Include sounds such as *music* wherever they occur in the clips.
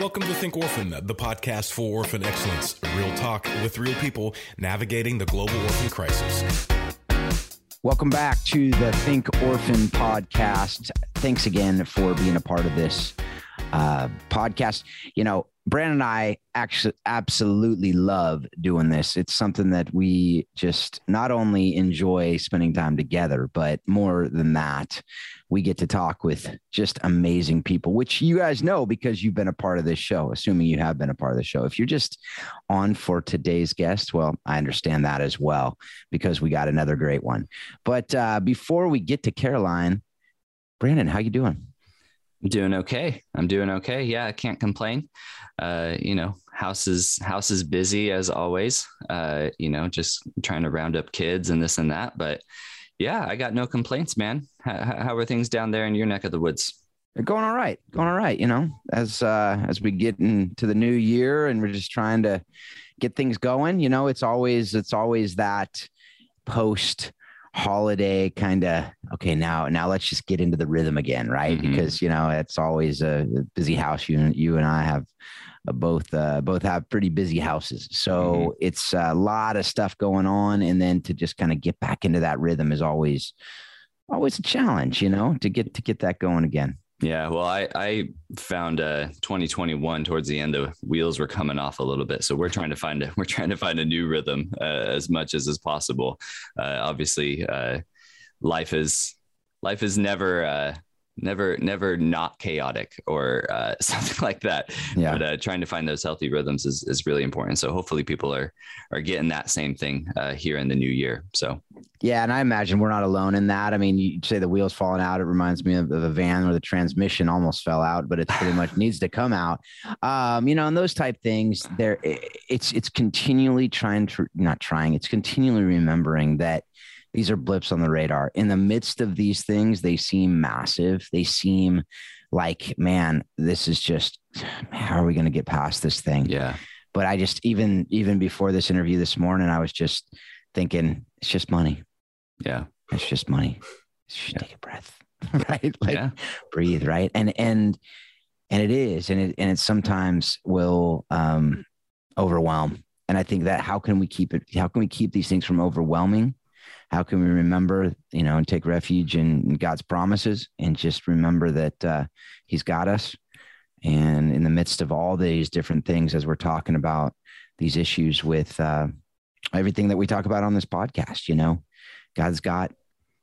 Welcome to Think Orphan, the podcast for orphan excellence. Real talk with real people navigating the global orphan crisis. Welcome back to the Think Orphan podcast. Thanks again for being a part of this uh, podcast. You know, Brandon and I actually absolutely love doing this. It's something that we just not only enjoy spending time together, but more than that, we get to talk with just amazing people, which you guys know because you've been a part of this show, assuming you have been a part of the show. If you're just on for today's guest, well, I understand that as well because we got another great one. But uh, before we get to Caroline, Brandon, how you doing? I'm doing okay. I'm doing okay. Yeah, I can't complain. Uh, you know, house is house is busy as always. Uh, you know, just trying to round up kids and this and that. But yeah, I got no complaints, man. How, how are things down there in your neck of the woods? They're going all right. Going all right. You know, as uh, as we get into the new year and we're just trying to get things going. You know, it's always it's always that post holiday kind of okay now now let's just get into the rhythm again right mm-hmm. because you know it's always a busy house you you and i have uh, both uh, both have pretty busy houses so mm-hmm. it's a lot of stuff going on and then to just kind of get back into that rhythm is always always a challenge you know to get to get that going again yeah, well, I, I found uh, 2021 towards the end, the wheels were coming off a little bit. So we're trying to find a, *laughs* we're trying to find a new rhythm uh, as much as is possible. Uh, obviously, uh, life is life is never uh, never never not chaotic or uh, *laughs* something like that. Yeah. but uh, trying to find those healthy rhythms is, is really important. So hopefully people are are getting that same thing uh, here in the new year. So. Yeah and i imagine we're not alone in that. I mean you say the wheels falling out it reminds me of, of a van where the transmission almost fell out but it pretty much *laughs* needs to come out. Um, you know and those type things there it's it's continually trying to not trying it's continually remembering that these are blips on the radar. In the midst of these things, they seem massive. They seem like, man, this is just how are we going to get past this thing? Yeah. But I just even even before this interview this morning, I was just thinking, it's just money. Yeah. It's just money. Just yeah. take a breath. *laughs* right. Like yeah. breathe. Right. And and and it is. And it and it sometimes will um overwhelm. And I think that how can we keep it, how can we keep these things from overwhelming? How can we remember, you know, and take refuge in God's promises and just remember that uh, He's got us. And in the midst of all these different things, as we're talking about these issues with uh, everything that we talk about on this podcast, you know, God's got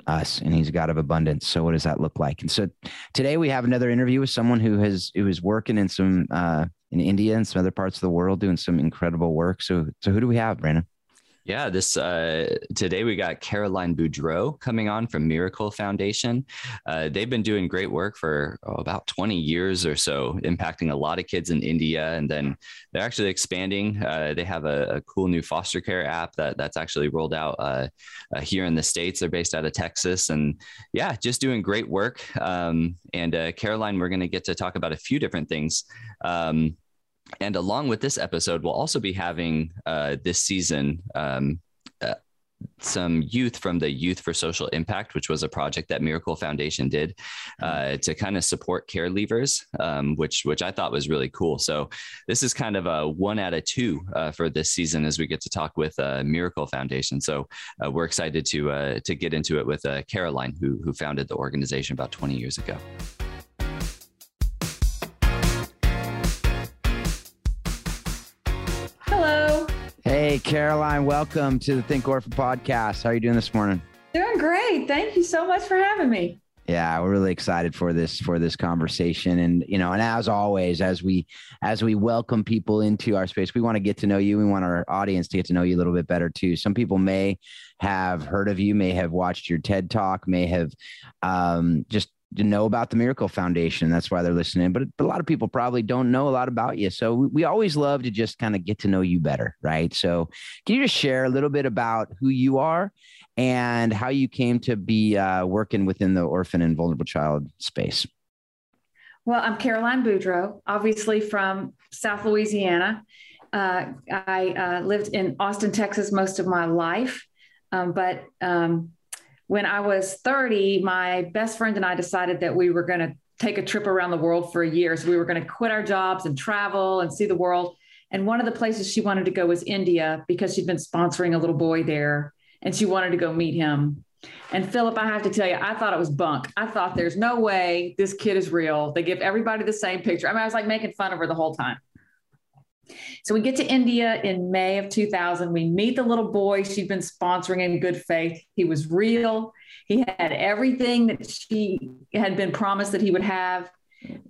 us and he's a God of abundance. So what does that look like? And so today we have another interview with someone who has who is working in some uh, in India and some other parts of the world doing some incredible work. So so who do we have, Brandon? Yeah, this uh, today we got Caroline Boudreaux coming on from Miracle Foundation. Uh, they've been doing great work for oh, about 20 years or so, impacting a lot of kids in India, and then they're actually expanding. Uh, they have a, a, cool new foster care app that that's actually rolled out uh, uh, here in the states. They're based out of Texas, and yeah, just doing great work. Um, and uh, Caroline, we're going to get to talk about a few different things. Um, and along with this episode, we'll also be having uh, this season um, uh, some youth from the Youth for Social Impact, which was a project that Miracle Foundation did uh, mm-hmm. to kind of support care leavers, um, which which I thought was really cool. So this is kind of a one out of two uh, for this season as we get to talk with uh, Miracle Foundation. So uh, we're excited to uh, to get into it with Caroline, who who founded the organization about 20 years ago. Caroline, welcome to the Think Orphan podcast. How are you doing this morning? Doing great. Thank you so much for having me. Yeah, we're really excited for this for this conversation, and you know, and as always, as we as we welcome people into our space, we want to get to know you. We want our audience to get to know you a little bit better too. Some people may have heard of you, may have watched your TED talk, may have um, just know about the Miracle Foundation. That's why they're listening. But, but a lot of people probably don't know a lot about you. So we, we always love to just kind of get to know you better, right? So can you just share a little bit about who you are and how you came to be uh, working within the orphan and vulnerable child space? Well, I'm Caroline Boudreaux, obviously from South Louisiana. Uh, I uh, lived in Austin, Texas most of my life, um, but um, when I was 30, my best friend and I decided that we were going to take a trip around the world for a year. So we were going to quit our jobs and travel and see the world. And one of the places she wanted to go was India because she'd been sponsoring a little boy there and she wanted to go meet him. And Philip, I have to tell you, I thought it was bunk. I thought there's no way this kid is real. They give everybody the same picture. I mean, I was like making fun of her the whole time. So we get to India in May of 2000. We meet the little boy she'd been sponsoring in good faith. He was real. He had everything that she had been promised that he would have.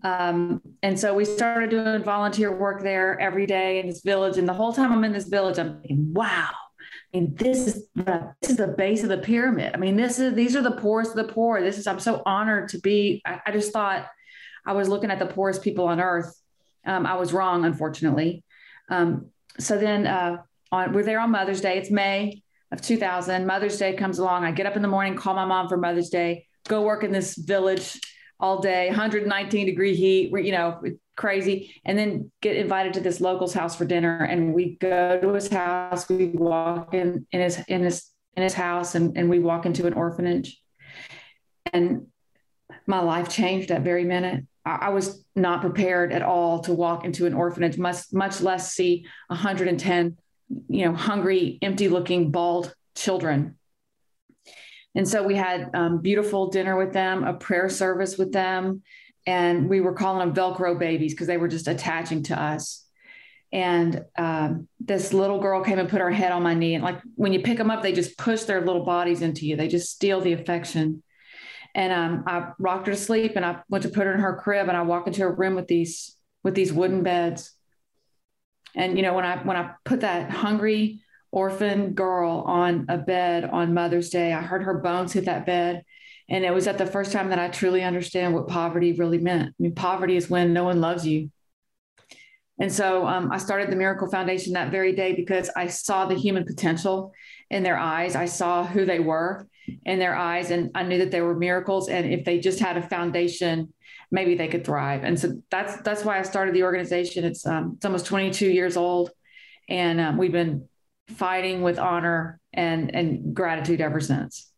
Um, and so we started doing volunteer work there every day in this village. And the whole time I'm in this village, I'm thinking, wow, I mean, this is the, this is the base of the pyramid. I mean, this is these are the poorest of the poor. This is I'm so honored to be. I, I just thought I was looking at the poorest people on earth. Um, I was wrong, unfortunately. Um, so then uh, on, we're there on Mother's Day. It's May of 2000. Mother's Day comes along. I get up in the morning, call my mom for Mother's Day, go work in this village all day, 119 degree heat, you know, crazy, and then get invited to this local's house for dinner. And we go to his house. We walk in in his in his in his house, and and we walk into an orphanage. And my life changed that very minute. I was not prepared at all to walk into an orphanage, much much less see 110, you know, hungry, empty-looking, bald children. And so we had um, beautiful dinner with them, a prayer service with them, and we were calling them Velcro babies because they were just attaching to us. And um, this little girl came and put her head on my knee, and like when you pick them up, they just push their little bodies into you. They just steal the affection. And um, I rocked her to sleep and I went to put her in her crib and I walk into a room with these with these wooden beds. And you know, when I when I put that hungry orphan girl on a bed on Mother's Day, I heard her bones hit that bed. And it was at the first time that I truly understand what poverty really meant. I mean, poverty is when no one loves you. And so um, I started the Miracle Foundation that very day because I saw the human potential in their eyes. I saw who they were in their eyes and I knew that they were miracles and if they just had a foundation maybe they could thrive. And so that's that's why I started the organization. It's um, it's almost 22 years old and um, we've been fighting with honor and and gratitude ever since.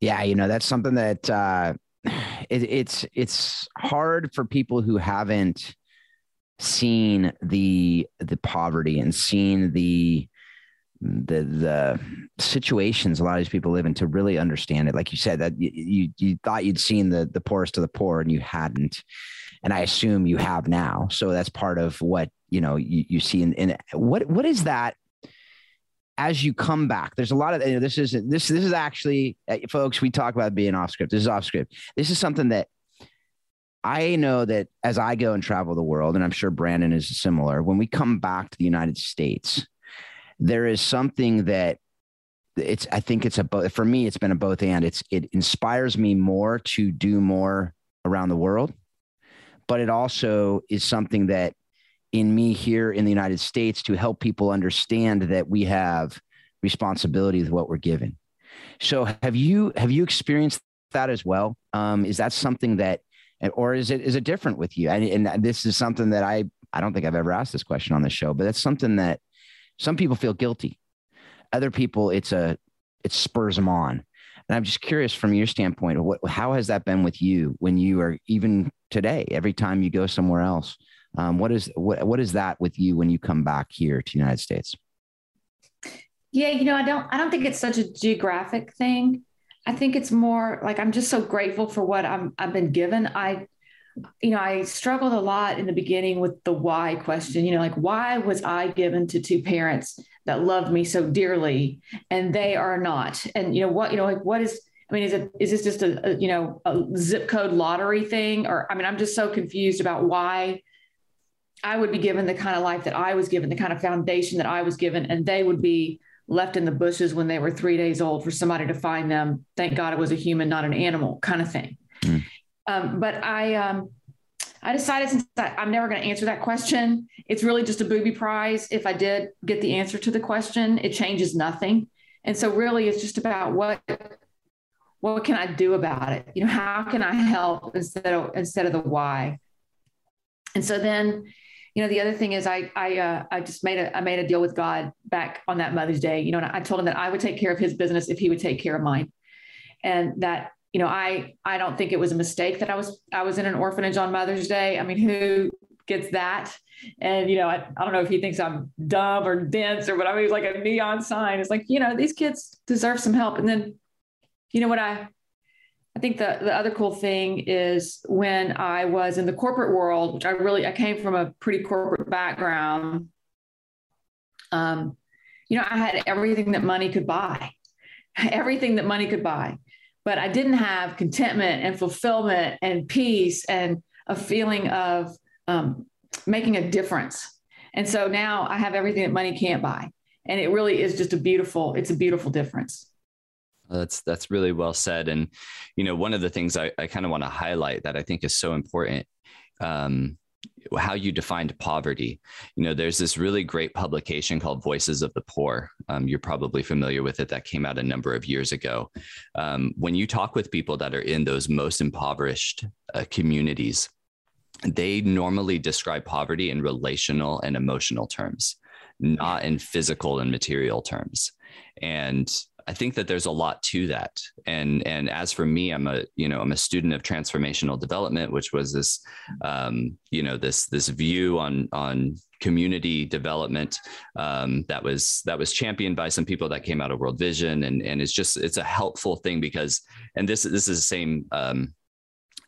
Yeah you know that's something that uh it, it's it's hard for people who haven't seen the the poverty and seen the the the situations a lot of these people live in to really understand it. Like you said, that you you, you thought you'd seen the the poorest of the poor and you hadn't, and I assume you have now. So that's part of what you know you, you see in, in what what is that as you come back there's a lot of you know, this is this this is actually uh, folks we talk about being off script this is off script this is something that i know that as i go and travel the world and i'm sure brandon is similar when we come back to the united states there is something that it's i think it's a both for me it's been a both and. It's it inspires me more to do more around the world but it also is something that in me here in the united states to help people understand that we have responsibility with what we're given. So have you have you experienced that as well? Um, is that something that or is it is it different with you? And, and this is something that i i don't think i've ever asked this question on the show but that's something that some people feel guilty. Other people, it's a it spurs them on. And I'm just curious from your standpoint, what how has that been with you when you are even today, every time you go somewhere else? Um, what is what what is that with you when you come back here to the United States? Yeah, you know, I don't I don't think it's such a geographic thing. I think it's more like I'm just so grateful for what I'm I've been given. I you know, I struggled a lot in the beginning with the why question, you know, like why was I given to two parents that loved me so dearly and they are not? And, you know, what, you know, like what is, I mean, is it, is this just a, a you know, a zip code lottery thing? Or, I mean, I'm just so confused about why I would be given the kind of life that I was given, the kind of foundation that I was given, and they would be left in the bushes when they were three days old for somebody to find them. Thank God it was a human, not an animal kind of thing. Mm. Um, but I, um, I decided since I, I'm never going to answer that question, it's really just a booby prize. If I did get the answer to the question, it changes nothing. And so really it's just about what what can I do about it? You know, how can I help instead of instead of the why? And so then, you know, the other thing is I I uh, I just made a I made a deal with God back on that Mother's Day. You know, I told him that I would take care of his business if he would take care of mine, and that you know, I I don't think it was a mistake that I was I was in an orphanage on Mother's Day. I mean, who gets that? And you know, I, I don't know if he thinks I'm dumb or dense or whatever. Mean, like a neon sign. It's like you know, these kids deserve some help. And then, you know what I I think the the other cool thing is when I was in the corporate world, which I really I came from a pretty corporate background. Um, you know, I had everything that money could buy, *laughs* everything that money could buy but I didn't have contentment and fulfillment and peace and a feeling of um, making a difference. And so now I have everything that money can't buy. And it really is just a beautiful, it's a beautiful difference. That's that's really well said. And you know, one of the things I, I kind of want to highlight that I think is so important um, how you defined poverty. You know, there's this really great publication called Voices of the Poor. Um, you're probably familiar with it. That came out a number of years ago. Um, when you talk with people that are in those most impoverished uh, communities, they normally describe poverty in relational and emotional terms, not in physical and material terms. And I think that there's a lot to that. And and as for me, I'm a you know I'm a student of transformational development, which was this um, you know this this view on on community development um, that was that was championed by some people that came out of World Vision, and and it's just it's a helpful thing because and this this is the same um,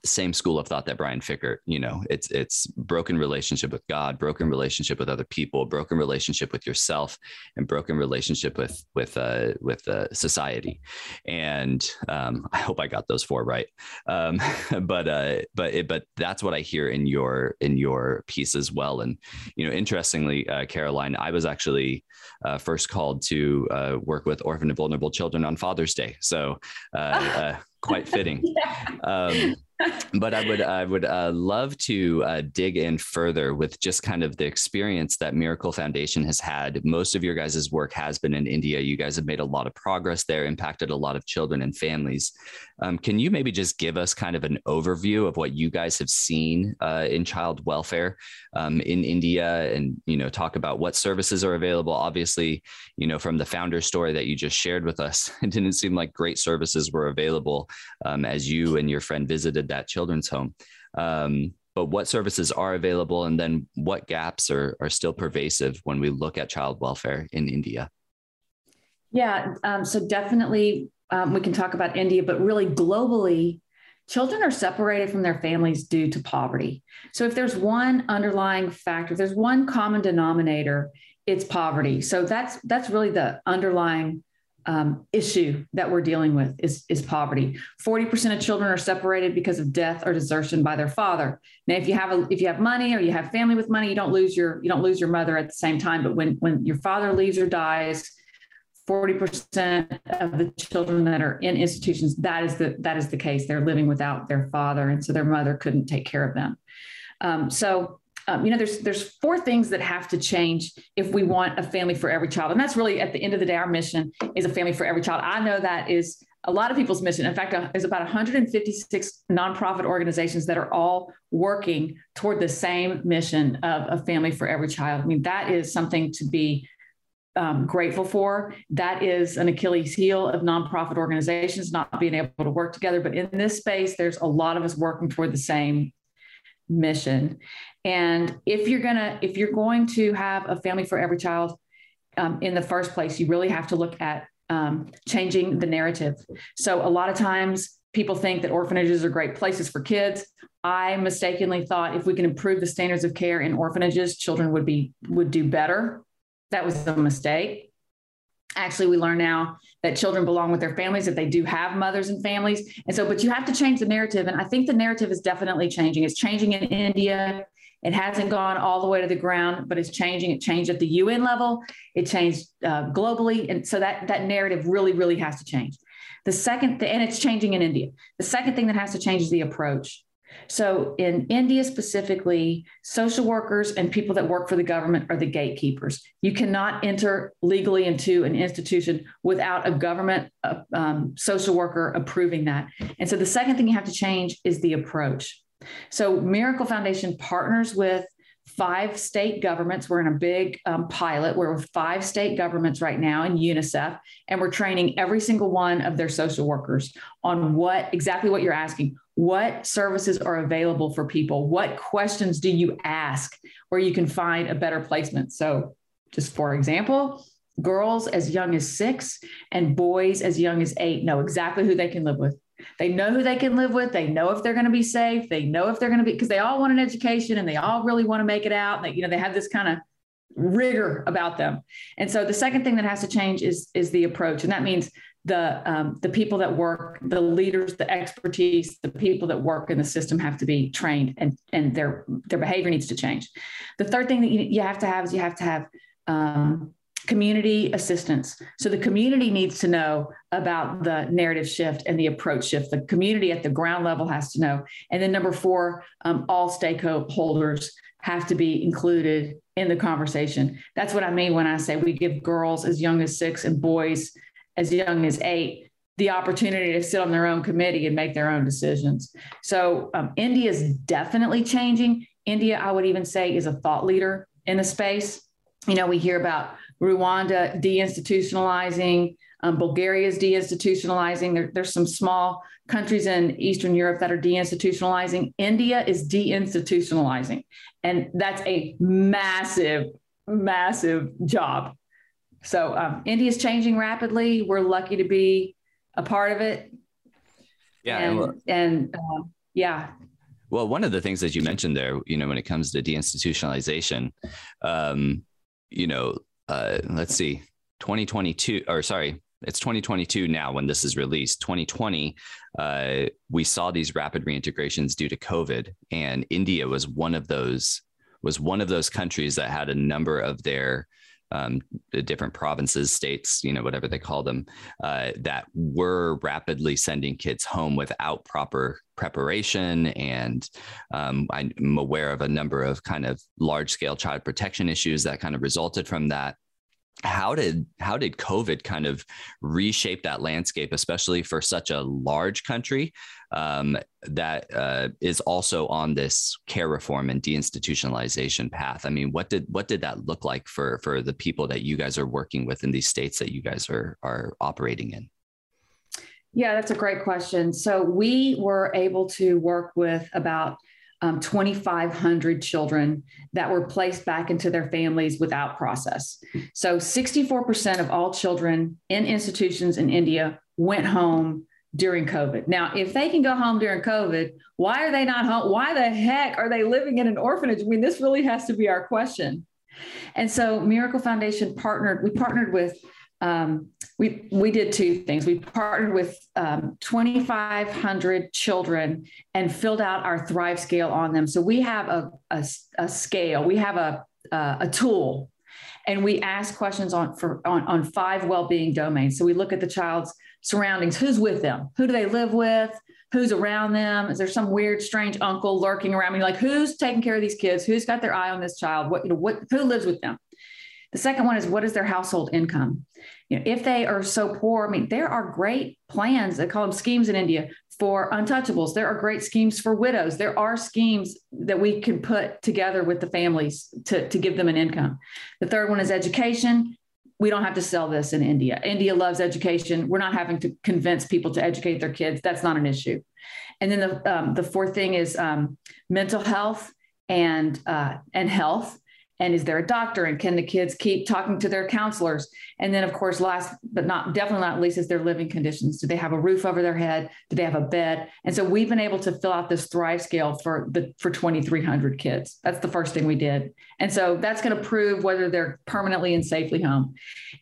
same school of thought that Brian Fikkert, you know, it's it's broken relationship with God, broken relationship with other people, broken relationship with yourself, and broken relationship with with uh, with uh, society. And um, *laughs* I hope I got those four right. Um, *laughs* but uh, but it, but that's what I hear in your in your piece as well. And you know, interestingly, uh, Caroline, I was actually uh, first called to uh, work with orphan and vulnerable children on Father's Day. So uh, *laughs* uh quite fitting. yeah. um, but I would I would uh, love to uh, dig in further with just kind of the experience that Miracle Foundation has had. Most of your guys' work has been in India. You guys have made a lot of progress there, impacted a lot of children and families. Um, can you maybe just give us kind of an overview of what you guys have seen uh, in child welfare um, in India, and you know talk about what services are available? Obviously, you know from the founder story that you just shared with us, *laughs* it didn't seem like great services were available um, as you and your friend visited that children's home. Um, but what services are available, and then what gaps are, are still pervasive when we look at child welfare in India? Yeah, um, so definitely um, we can talk about India, but really globally, children are separated from their families due to poverty. So if there's one underlying factor, there's one common denominator, it's poverty. So that's that's really the underlying um, issue that we're dealing with is, is poverty. 40% of children are separated because of death or desertion by their father. Now, if you have a, if you have money or you have family with money, you don't lose your, you don't lose your mother at the same time. But when, when your father leaves or dies, 40% of the children that are in institutions, that is the, that is the case. They're living without their father. And so their mother couldn't take care of them. Um, so um, you know, there's there's four things that have to change if we want a family for every child, and that's really at the end of the day our mission is a family for every child. I know that is a lot of people's mission. In fact, uh, there's about 156 nonprofit organizations that are all working toward the same mission of a family for every child. I mean, that is something to be um, grateful for. That is an Achilles heel of nonprofit organizations not being able to work together. But in this space, there's a lot of us working toward the same mission. And if you're gonna, if you're going to have a family for every child um, in the first place, you really have to look at um, changing the narrative. So a lot of times people think that orphanages are great places for kids. I mistakenly thought if we can improve the standards of care in orphanages, children would be would do better. That was a mistake actually we learn now that children belong with their families if they do have mothers and families. And so but you have to change the narrative. And i think the narrative is definitely changing. It's changing in india. It hasn't gone all the way to the ground but it's changing. It changed at the un level. It changed uh, globally. And so that that narrative really really has to change. The second th- and it's changing in india. The second thing that has to change is the approach so, in India specifically, social workers and people that work for the government are the gatekeepers. You cannot enter legally into an institution without a government uh, um, social worker approving that. And so, the second thing you have to change is the approach. So, Miracle Foundation partners with five state governments. We're in a big um, pilot. We're with five state governments right now in UNICEF, and we're training every single one of their social workers on what exactly what you're asking. What services are available for people? What questions do you ask where you can find a better placement? So, just for example, girls as young as six and boys as young as eight know exactly who they can live with. They know who they can live with. They know if they're going to be safe. They know if they're going to be because they all want an education and they all really want to make it out. That you know they have this kind of rigor about them. And so the second thing that has to change is is the approach, and that means the um, the people that work, the leaders, the expertise, the people that work in the system have to be trained, and and their their behavior needs to change. The third thing that you, you have to have is you have to have um, community assistance. So the community needs to know about the narrative shift and the approach shift. The community at the ground level has to know. And then number four, um, all stakeholders have to be included in the conversation. That's what I mean when I say we give girls as young as six and boys as young as eight the opportunity to sit on their own committee and make their own decisions. So um, India is definitely changing. India, I would even say, is a thought leader in the space. You know, we hear about Rwanda deinstitutionalizing, um, Bulgaria is deinstitutionalizing. There, there's some small countries in Eastern Europe that are deinstitutionalizing. India is deinstitutionalizing. And that's a massive, massive job. So um, India is changing rapidly. We're lucky to be a part of it. Yeah. And, and, and uh, yeah. Well, one of the things that you mentioned there, you know, when it comes to deinstitutionalization, um, you know, uh, let's see, 2022, or sorry, it's 2022 now when this is released. 2020, uh, we saw these rapid reintegrations due to COVID, and India was one of those was one of those countries that had a number of their um, different provinces, states, you know, whatever they call them, uh, that were rapidly sending kids home without proper preparation. And um, I'm aware of a number of kind of large scale child protection issues that kind of resulted from that how did how did covid kind of reshape that landscape especially for such a large country um, that uh, is also on this care reform and deinstitutionalization path? I mean what did what did that look like for for the people that you guys are working with in these states that you guys are are operating in? Yeah that's a great question. So we were able to work with about um, 2,500 children that were placed back into their families without process. So 64% of all children in institutions in India went home during COVID. Now, if they can go home during COVID, why are they not home? Why the heck are they living in an orphanage? I mean, this really has to be our question. And so Miracle Foundation partnered, we partnered with um, we we did two things. We partnered with um, 2,500 children and filled out our Thrive scale on them. So we have a, a, a scale, we have a, a, a tool, and we ask questions on for on, on five well-being domains. So we look at the child's surroundings, who's with them, who do they live with, who's around them, is there some weird, strange uncle lurking around me? Like who's taking care of these kids, who's got their eye on this child, what you know, what who lives with them. The second one is what is their household income? You know, if they are so poor, I mean, there are great plans, they call them schemes in India for untouchables. There are great schemes for widows. There are schemes that we can put together with the families to, to give them an income. The third one is education. We don't have to sell this in India. India loves education. We're not having to convince people to educate their kids. That's not an issue. And then the, um, the fourth thing is um, mental health and uh, and health and is there a doctor and can the kids keep talking to their counselors? And then of course last but not definitely not least is their living conditions. Do they have a roof over their head? Do they have a bed? And so we've been able to fill out this thrive scale for the for 2300 kids. That's the first thing we did. And so that's going to prove whether they're permanently and safely home.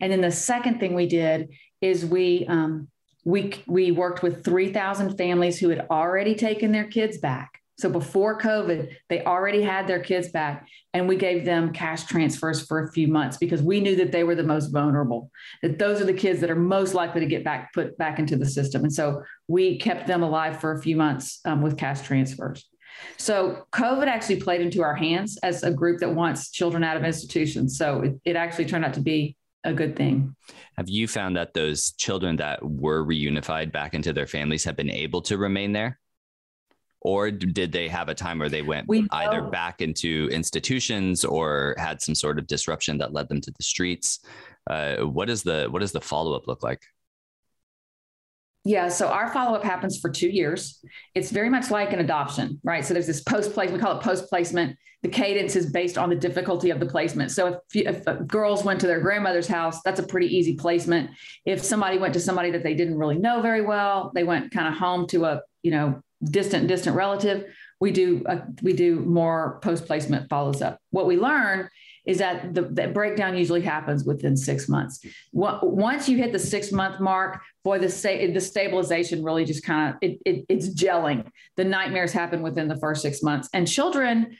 And then the second thing we did is we um, we we worked with 3000 families who had already taken their kids back so before COVID, they already had their kids back, and we gave them cash transfers for a few months because we knew that they were the most vulnerable. That those are the kids that are most likely to get back put back into the system, and so we kept them alive for a few months um, with cash transfers. So COVID actually played into our hands as a group that wants children out of institutions. So it, it actually turned out to be a good thing. Have you found that those children that were reunified back into their families have been able to remain there? Or did they have a time where they went we either back into institutions or had some sort of disruption that led them to the streets? Uh, what is the what does the follow up look like? Yeah, so our follow up happens for two years. It's very much like an adoption, right? So there's this post placement, we call it post placement. The cadence is based on the difficulty of the placement. So if, if uh, girls went to their grandmother's house, that's a pretty easy placement. If somebody went to somebody that they didn't really know very well, they went kind of home to a you know distant distant relative. We do a, we do more post placement follows up. What we learn is that the, the breakdown usually happens within six months. Once you hit the six month mark, boy, the, the stabilization really just kind of it, it, it's gelling. The nightmares happen within the first six months, and children,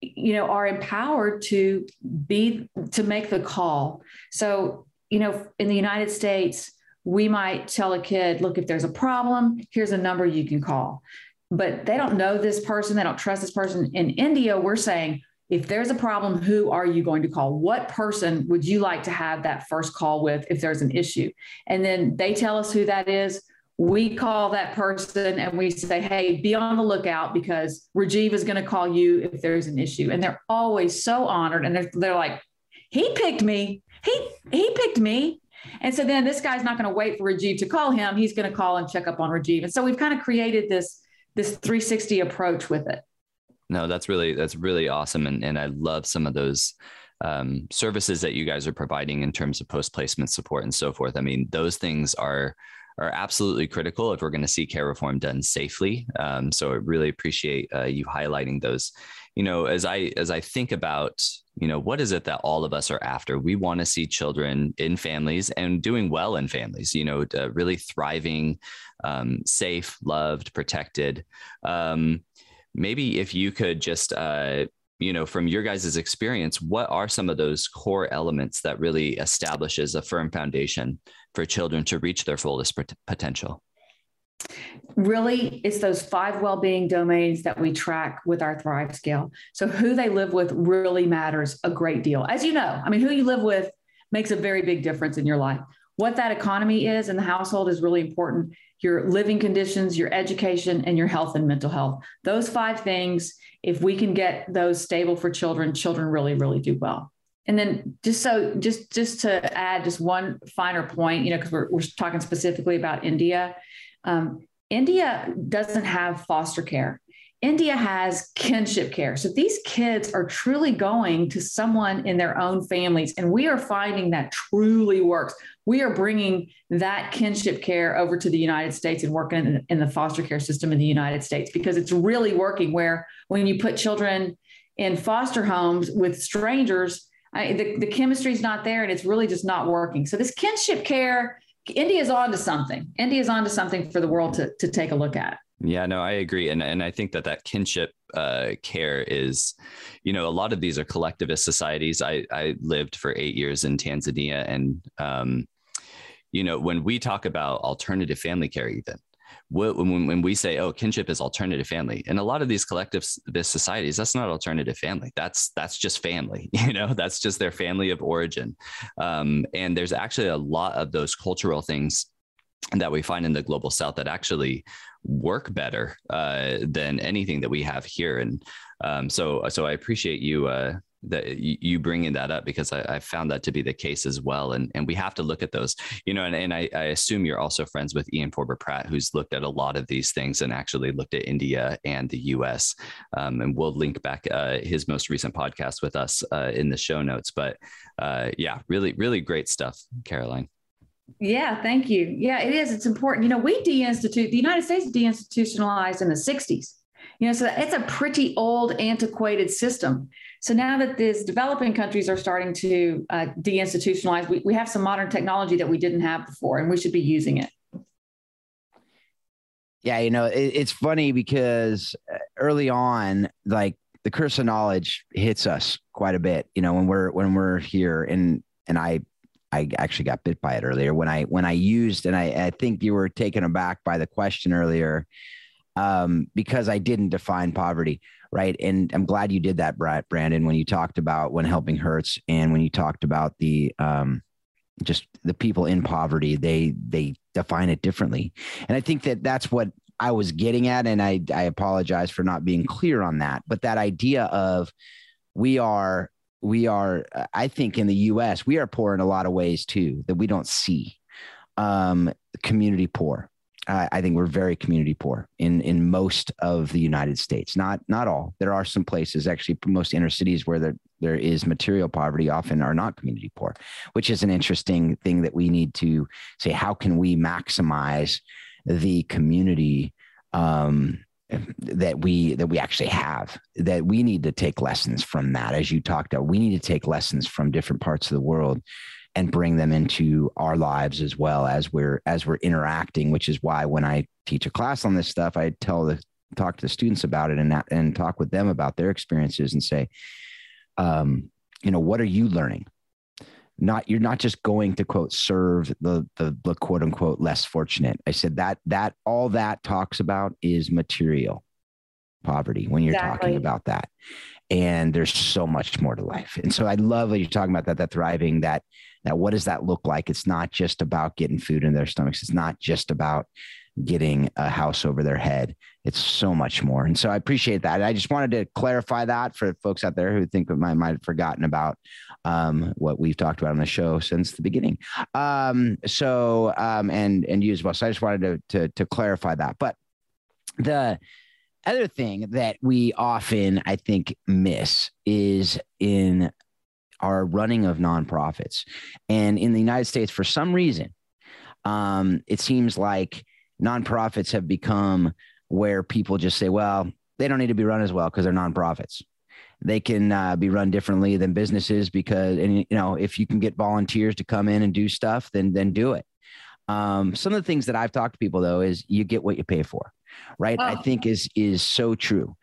you know, are empowered to be to make the call. So, you know, in the United States, we might tell a kid, look, if there's a problem, here's a number you can call. But they don't know this person, they don't trust this person. In India, we're saying, if there's a problem, who are you going to call? What person would you like to have that first call with if there's an issue? And then they tell us who that is. We call that person and we say, hey, be on the lookout because Rajiv is going to call you if there's an issue. And they're always so honored. And they're, they're like, he picked me. He, he picked me. And so then this guy's not going to wait for Rajiv to call him. He's going to call and check up on Rajiv. And so we've kind of created this, this 360 approach with it no that's really that's really awesome and, and i love some of those um, services that you guys are providing in terms of post placement support and so forth i mean those things are are absolutely critical if we're going to see care reform done safely um, so i really appreciate uh, you highlighting those you know as i as i think about you know what is it that all of us are after? We want to see children in families and doing well in families you know really thriving um, safe loved protected. Um, maybe if you could just uh, you know from your guys' experience what are some of those core elements that really establishes a firm foundation for children to reach their fullest potential really it's those five well-being domains that we track with our thrive scale so who they live with really matters a great deal as you know i mean who you live with makes a very big difference in your life what that economy is in the household is really important your living conditions, your education, and your health and mental health. Those five things, if we can get those stable for children, children really, really do well. And then just so just just to add just one finer point, you know, because we're, we're talking specifically about India. Um, India doesn't have foster care. India has kinship care. So these kids are truly going to someone in their own families. And we are finding that truly works. We are bringing that kinship care over to the United States and working in, in the foster care system in the United States because it's really working. Where when you put children in foster homes with strangers, I, the, the chemistry is not there and it's really just not working. So this kinship care, India is on to something. India is on to something for the world to, to take a look at. Yeah, no, I agree, and and I think that that kinship uh, care is, you know, a lot of these are collectivist societies. I I lived for eight years in Tanzania, and um, you know, when we talk about alternative family care, even when, when we say, oh, kinship is alternative family, and a lot of these collectivist societies, that's not alternative family. That's that's just family. *laughs* You know, that's just their family of origin. Um, and there's actually a lot of those cultural things that we find in the global south that actually work better uh, than anything that we have here. And um, so, so I appreciate you uh, that you bringing that up because I, I, found that to be the case as well. And and we have to look at those, you know. And, and I, I assume you're also friends with Ian Forber Pratt, who's looked at a lot of these things and actually looked at India and the U.S. Um, and we'll link back uh, his most recent podcast with us uh, in the show notes. But uh, yeah, really, really great stuff, Caroline. Yeah, thank you. Yeah, it is. It's important. You know, we deinstitute the United States deinstitutionalized in the 60s. You know, so it's a pretty old, antiquated system. So now that these developing countries are starting to uh, deinstitutionalize, we, we have some modern technology that we didn't have before, and we should be using it. Yeah, you know, it, it's funny because uh, early on, like the curse of knowledge hits us quite a bit. You know, when we're when we're here, and and I I actually got bit by it earlier when I when I used and I, I think you were taken aback by the question earlier um, because I didn't define poverty right and I'm glad you did that Brandon when you talked about when helping hurts and when you talked about the um, just the people in poverty they they define it differently and I think that that's what I was getting at, and I, I apologize for not being clear on that, but that idea of we are, we are, I think in the US, we are poor in a lot of ways too that we don't see. Um, community poor. Uh, I think we're very community poor in in most of the United States. Not not all. There are some places, actually, most inner cities where there there is material poverty, often are not community poor, which is an interesting thing that we need to say. How can we maximize the community um, that we that we actually have that we need to take lessons from that as you talked about we need to take lessons from different parts of the world and bring them into our lives as well as we're as we're interacting which is why when i teach a class on this stuff i tell the talk to the students about it and that, and talk with them about their experiences and say um, you know what are you learning? Not you're not just going to quote serve the, the the quote unquote less fortunate. I said that that all that talks about is material poverty when you're exactly. talking about that. And there's so much more to life. And so i love that you're talking about that that thriving that that what does that look like it's not just about getting food in their stomachs it's not just about getting a house over their head. It's so much more. And so I appreciate that. I just wanted to clarify that for folks out there who think I might have forgotten about um, what we've talked about on the show since the beginning. Um, so, um, and, and you as well. So I just wanted to, to, to clarify that. But the other thing that we often, I think, miss is in our running of nonprofits. And in the United States, for some reason, um, it seems like nonprofits have become where people just say, well, they don't need to be run as well because they're nonprofits. They can uh, be run differently than businesses because, and you know, if you can get volunteers to come in and do stuff, then then do it. Um, some of the things that I've talked to people though is you get what you pay for, right? Oh. I think is is so true.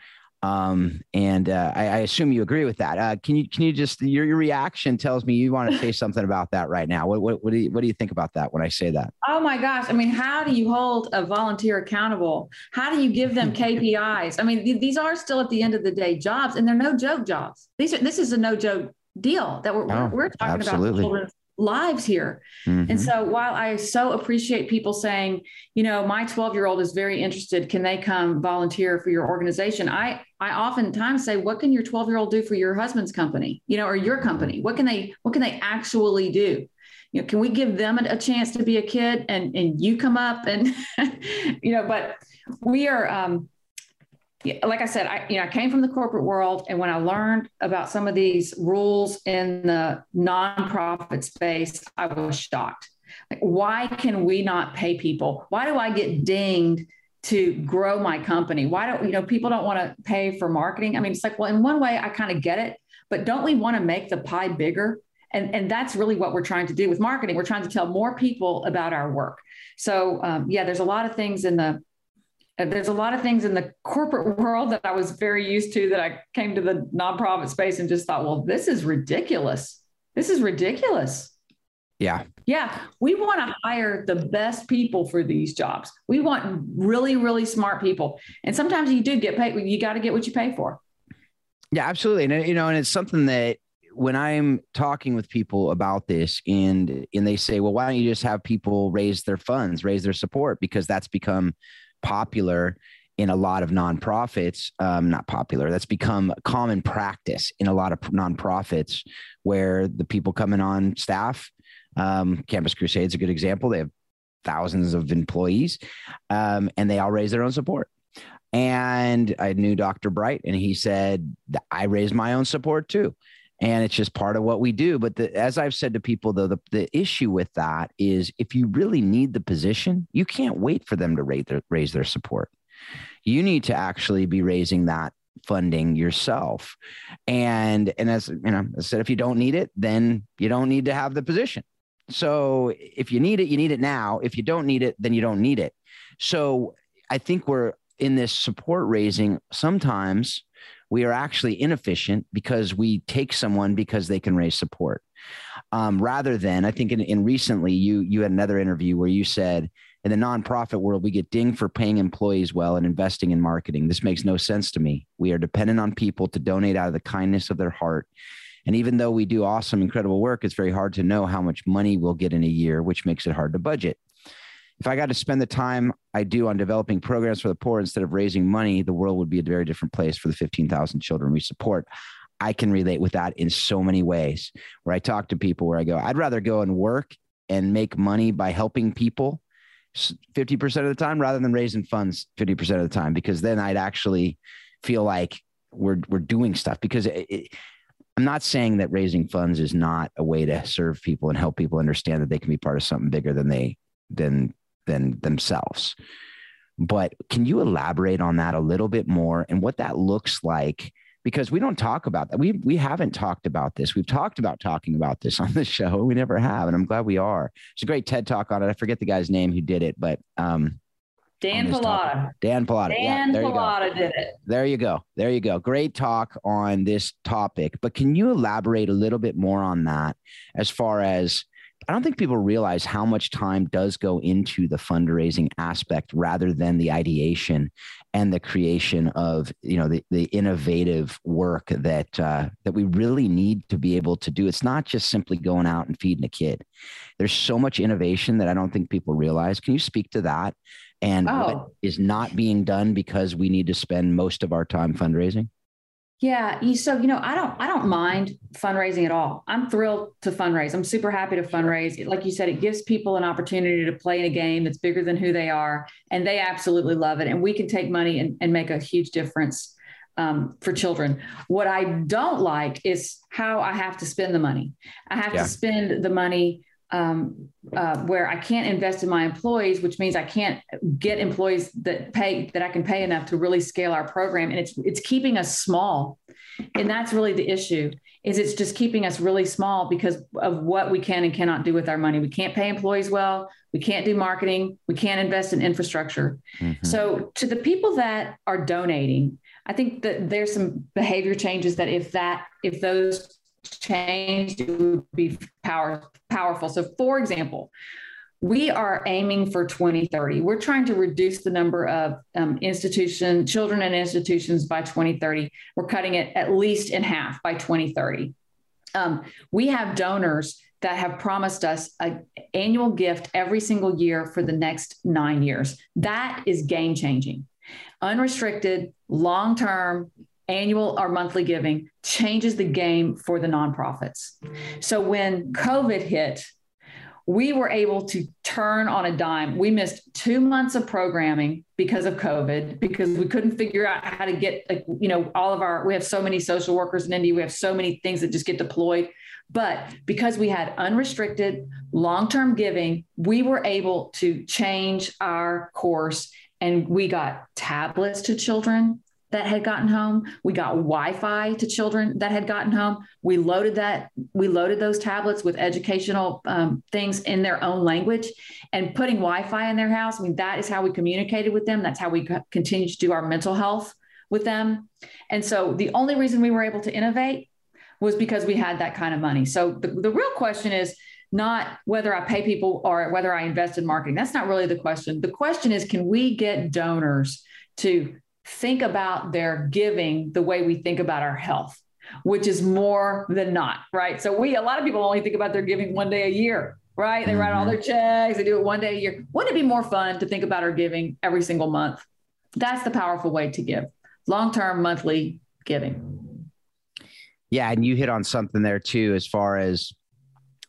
Um, and uh, I, I, assume you agree with that. Uh, can you can you just your, your reaction tells me you want to say something about that right now? What, what what do you what do you think about that when I say that? Oh my gosh! I mean, how do you hold a volunteer accountable? How do you give them *laughs* KPIs? I mean, th- these are still at the end of the day jobs, and they're no joke jobs. These are this is a no joke deal that we're oh, we're, talking absolutely. about children's lives here. Mm-hmm. And so while I so appreciate people saying, you know, my 12 year old is very interested, can they come volunteer for your organization? I, I oftentimes say, what can your 12 year old do for your husband's company, you know, or your company? What can they, what can they actually do? You know, can we give them a, chance to be a kid and, and you come up and, *laughs* you know, but we are, um, like I said, I you know I came from the corporate world, and when I learned about some of these rules in the nonprofit space, I was shocked. Like, why can we not pay people? Why do I get dinged to grow my company? Why don't you know people don't want to pay for marketing? I mean, it's like, well, in one way, I kind of get it, but don't we want to make the pie bigger? And, and that's really what we're trying to do with marketing. We're trying to tell more people about our work. So um, yeah, there's a lot of things in the there's a lot of things in the corporate world that I was very used to that I came to the nonprofit space and just thought, well, this is ridiculous. This is ridiculous. Yeah. Yeah. We want to hire the best people for these jobs. We want really, really smart people. And sometimes you do get paid, you got to get what you pay for. Yeah, absolutely. And, you know, and it's something that when I'm talking with people about this and and they say, well, why don't you just have people raise their funds, raise their support? Because that's become popular in a lot of nonprofits, um, not popular, that's become common practice in a lot of nonprofits where the people coming on staff, um, Campus Crusade is a good example. They have thousands of employees um, and they all raise their own support. And I knew Dr. Bright, and he said, I raised my own support too and it's just part of what we do but the, as i've said to people though the, the issue with that is if you really need the position you can't wait for them to raise their, raise their support you need to actually be raising that funding yourself and and as you know i said if you don't need it then you don't need to have the position so if you need it you need it now if you don't need it then you don't need it so i think we're in this support raising sometimes we are actually inefficient because we take someone because they can raise support. Um, rather than, I think in, in recently you you had another interview where you said in the nonprofit world we get dinged for paying employees well and investing in marketing. This makes no sense to me. We are dependent on people to donate out of the kindness of their heart. And even though we do awesome, incredible work, it's very hard to know how much money we'll get in a year, which makes it hard to budget. if I got to spend the time I do on developing programs for the poor instead of raising money, the world would be a very different place for the 15,000 children we support. I can relate with that in so many ways where I talk to people where I go, I'd rather go and work and make money by helping people 50% of the time rather than raising funds 50% of the time because then I'd actually feel like we're we're doing stuff because it, it, I'm not saying that raising funds is not a way to serve people and help people understand that they can be part of something bigger than they than than themselves. But can you elaborate on that a little bit more and what that looks like because we don't talk about that. We we haven't talked about this. We've talked about talking about this *laughs* on the show. We never have, and I'm glad we are. It's a great TED talk on it. I forget the guy's name who did it, but um, Dan Pallotta. Dan Pallotta. Dan yeah, Pallotta did it. There you go. There you go. Great talk on this topic. But can you elaborate a little bit more on that as far as I don't think people realize how much time does go into the fundraising aspect rather than the ideation and the creation of you know the, the innovative work that uh, that we really need to be able to do. It's not just simply going out and feeding a kid. There's so much innovation that I don't think people realize. Can you speak to that? And oh. what is not being done because we need to spend most of our time fundraising? Yeah, so you know, I don't I don't mind fundraising at all. I'm thrilled to fundraise. I'm super happy to fundraise. Like you said, it gives people an opportunity to play in a game that's bigger than who they are, and they absolutely love it. And we can take money and, and make a huge difference um, for children. What I don't like is how I have to spend the money. I have yeah. to spend the money um, uh, where I can't invest in my employees, which means I can't get employees that pay that I can pay enough to really scale our program, and it's it's keeping us small, and that's really the issue. Is it's just keeping us really small because of what we can and cannot do with our money. We can't pay employees well. We can't do marketing. We can't invest in infrastructure. Mm-hmm. So to the people that are donating, I think that there's some behavior changes that if that if those changed, it would be power, powerful. So, for example, we are aiming for 2030. We're trying to reduce the number of um, institution children and institutions by 2030. We're cutting it at least in half by 2030. Um, we have donors that have promised us an annual gift every single year for the next nine years. That is game changing. Unrestricted, long term, annual or monthly giving changes the game for the nonprofits. So when COVID hit, we were able to turn on a dime. We missed two months of programming because of COVID, because we couldn't figure out how to get, like, you know, all of our, we have so many social workers in India, we have so many things that just get deployed. But because we had unrestricted long term giving, we were able to change our course and we got tablets to children that had gotten home. We got Wi-Fi to children that had gotten home. We loaded that. We loaded those tablets with educational um, things in their own language, and putting Wi-Fi in their house. I mean, that is how we communicated with them. That's how we continue to do our mental health with them. And so, the only reason we were able to innovate was because we had that kind of money. So the, the real question is not whether I pay people or whether I invest in marketing. That's not really the question. The question is, can we get donors to think about their giving the way we think about our health, which is more than not, right? So we, a lot of people only think about their giving one day a year, right? They mm-hmm. write all their checks, they do it one day a year. Wouldn't it be more fun to think about our giving every single month? That's the powerful way to give long term monthly giving. Yeah. And you hit on something there too, as far as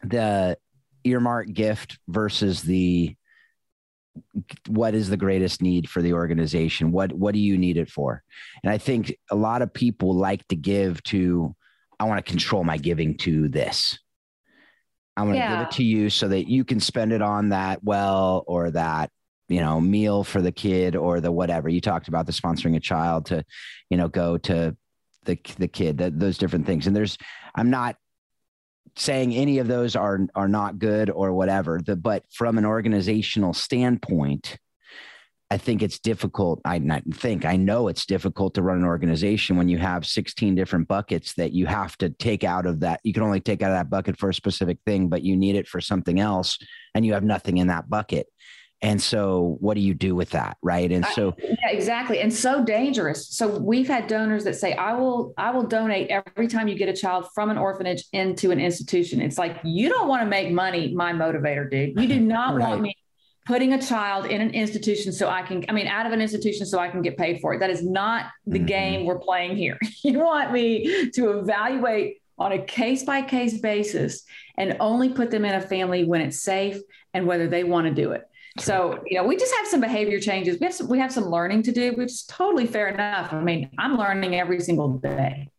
the earmark gift versus the what is the greatest need for the organization? What what do you need it for? And i think a lot of people like to give to i want to control my giving to this. I want to yeah. give it to you so that you can spend it on that well or that you know meal for the kid or the whatever. You talked about the sponsoring a child to you know go to the the kid that those different things. And there's i'm not saying any of those are are not good or whatever. The, but from an organizational standpoint, I think it's difficult. I not think I know it's difficult to run an organization when you have 16 different buckets that you have to take out of that. You can only take out of that bucket for a specific thing, but you need it for something else, and you have nothing in that bucket. And so, what do you do with that, right? And so, I, yeah, exactly, and so dangerous. So we've had donors that say, "I will, I will donate every time you get a child from an orphanage into an institution." It's like you don't want to make money, my motivator, dude. You do not right. want me putting a child in an institution so I can, I mean, out of an institution so I can get paid for it. That is not the mm-hmm. game we're playing here. *laughs* you want me to evaluate on a case by case basis and only put them in a family when it's safe and whether they want to do it. So, you know, we just have some behavior changes. We have some, we have some learning to do, which is totally fair enough. I mean, I'm learning every single day.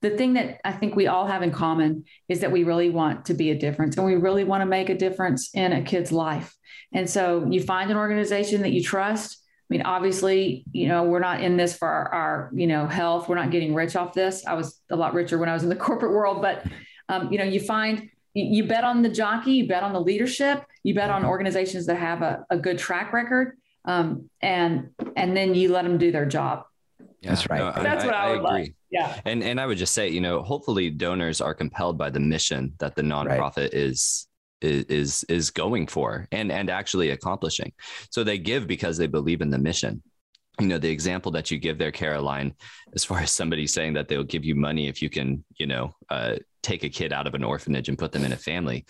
The thing that I think we all have in common is that we really want to be a difference and we really want to make a difference in a kid's life. And so you find an organization that you trust. I mean, obviously, you know, we're not in this for our, our you know, health. We're not getting rich off this. I was a lot richer when I was in the *laughs* corporate world, but, um, you know, you find you bet on the jockey, you bet on the leadership, you bet on organizations that have a, a good track record, um, and and then you let them do their job. Yeah, That's right. No, That's I, what I, I would agree. Like. Yeah. And and I would just say, you know, hopefully donors are compelled by the mission that the nonprofit right. is is is going for and and actually accomplishing. So they give because they believe in the mission you know the example that you give there caroline as far as somebody saying that they'll give you money if you can you know uh, take a kid out of an orphanage and put them in a family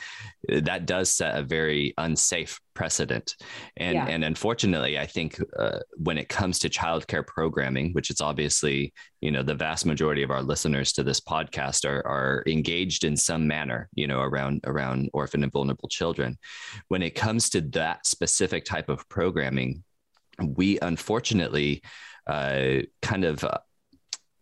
that does set a very unsafe precedent and yeah. and unfortunately i think uh, when it comes to childcare programming which is obviously you know the vast majority of our listeners to this podcast are are engaged in some manner you know around around orphan and vulnerable children when it comes to that specific type of programming we unfortunately uh, kind of uh,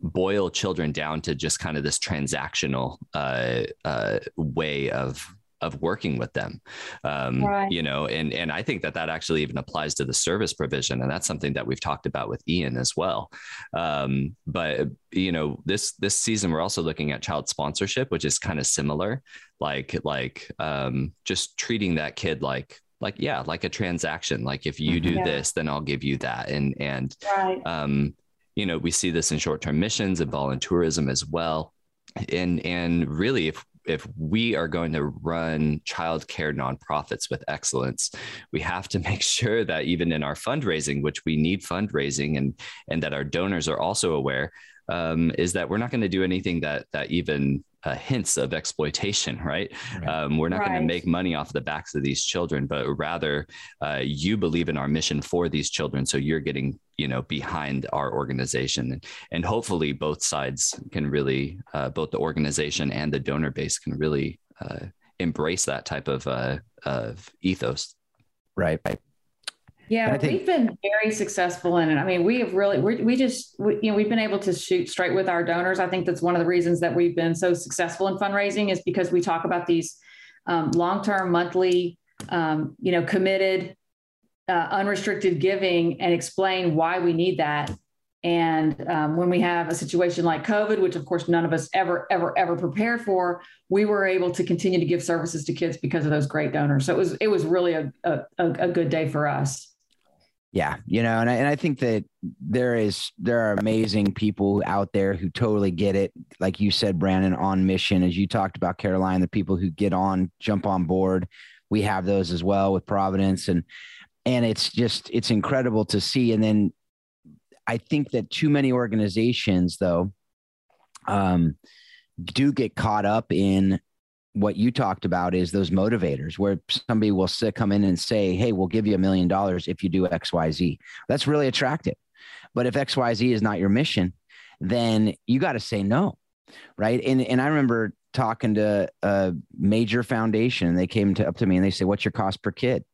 boil children down to just kind of this transactional uh, uh, way of of working with them um, right. you know and and i think that that actually even applies to the service provision and that's something that we've talked about with ian as well um, but you know this this season we're also looking at child sponsorship which is kind of similar like like um, just treating that kid like like yeah like a transaction like if you do yeah. this then i'll give you that and and right. um you know we see this in short-term missions and volunteerism as well. And and really if if we are going to run childcare nonprofits with excellence, we have to *laughs* make sure that even in our fundraising, which we need fundraising, and and that our donors are also aware, um, is that we're not going to do anything that that even uh, hints of exploitation, right? right. Um, we're not right. going to make money off the backs of these children, but rather uh, you believe in our mission for these children, so you're getting you know behind our organization, and, and hopefully both sides can really, uh, both the organization and the donor base can really uh, embrace that type of uh, of ethos. Right. Yeah, think, we've been very successful in it. I mean, we have really, we we just, we, you know, we've been able to shoot straight with our donors. I think that's one of the reasons that we've been so successful in fundraising is because we talk about these um, long-term, monthly, um, you know, committed, uh, unrestricted giving, and explain why we need that. And um, when we have a situation like COVID, which of course none of us ever, ever, ever prepared for, we were able to continue to give services to kids because of those great donors. So it was, it was really a, a, a good day for us. Yeah, you know, and I, and I think that there is there are amazing people out there who totally get it. Like you said, Brandon, on mission, as you talked about Caroline, the people who get on, jump on board. We have those as well with Providence, and and it's just it's incredible to see. And then I think that too many organizations, though, um, do get caught up in what you talked about is those motivators where somebody will sit, come in and say, Hey, we'll give you a million dollars if you do XYZ. That's really attractive. But if XYZ is not your mission, then you got to say no. Right. And, and I remember talking to a major foundation and they came to, up to me and they say, What's your cost per kid?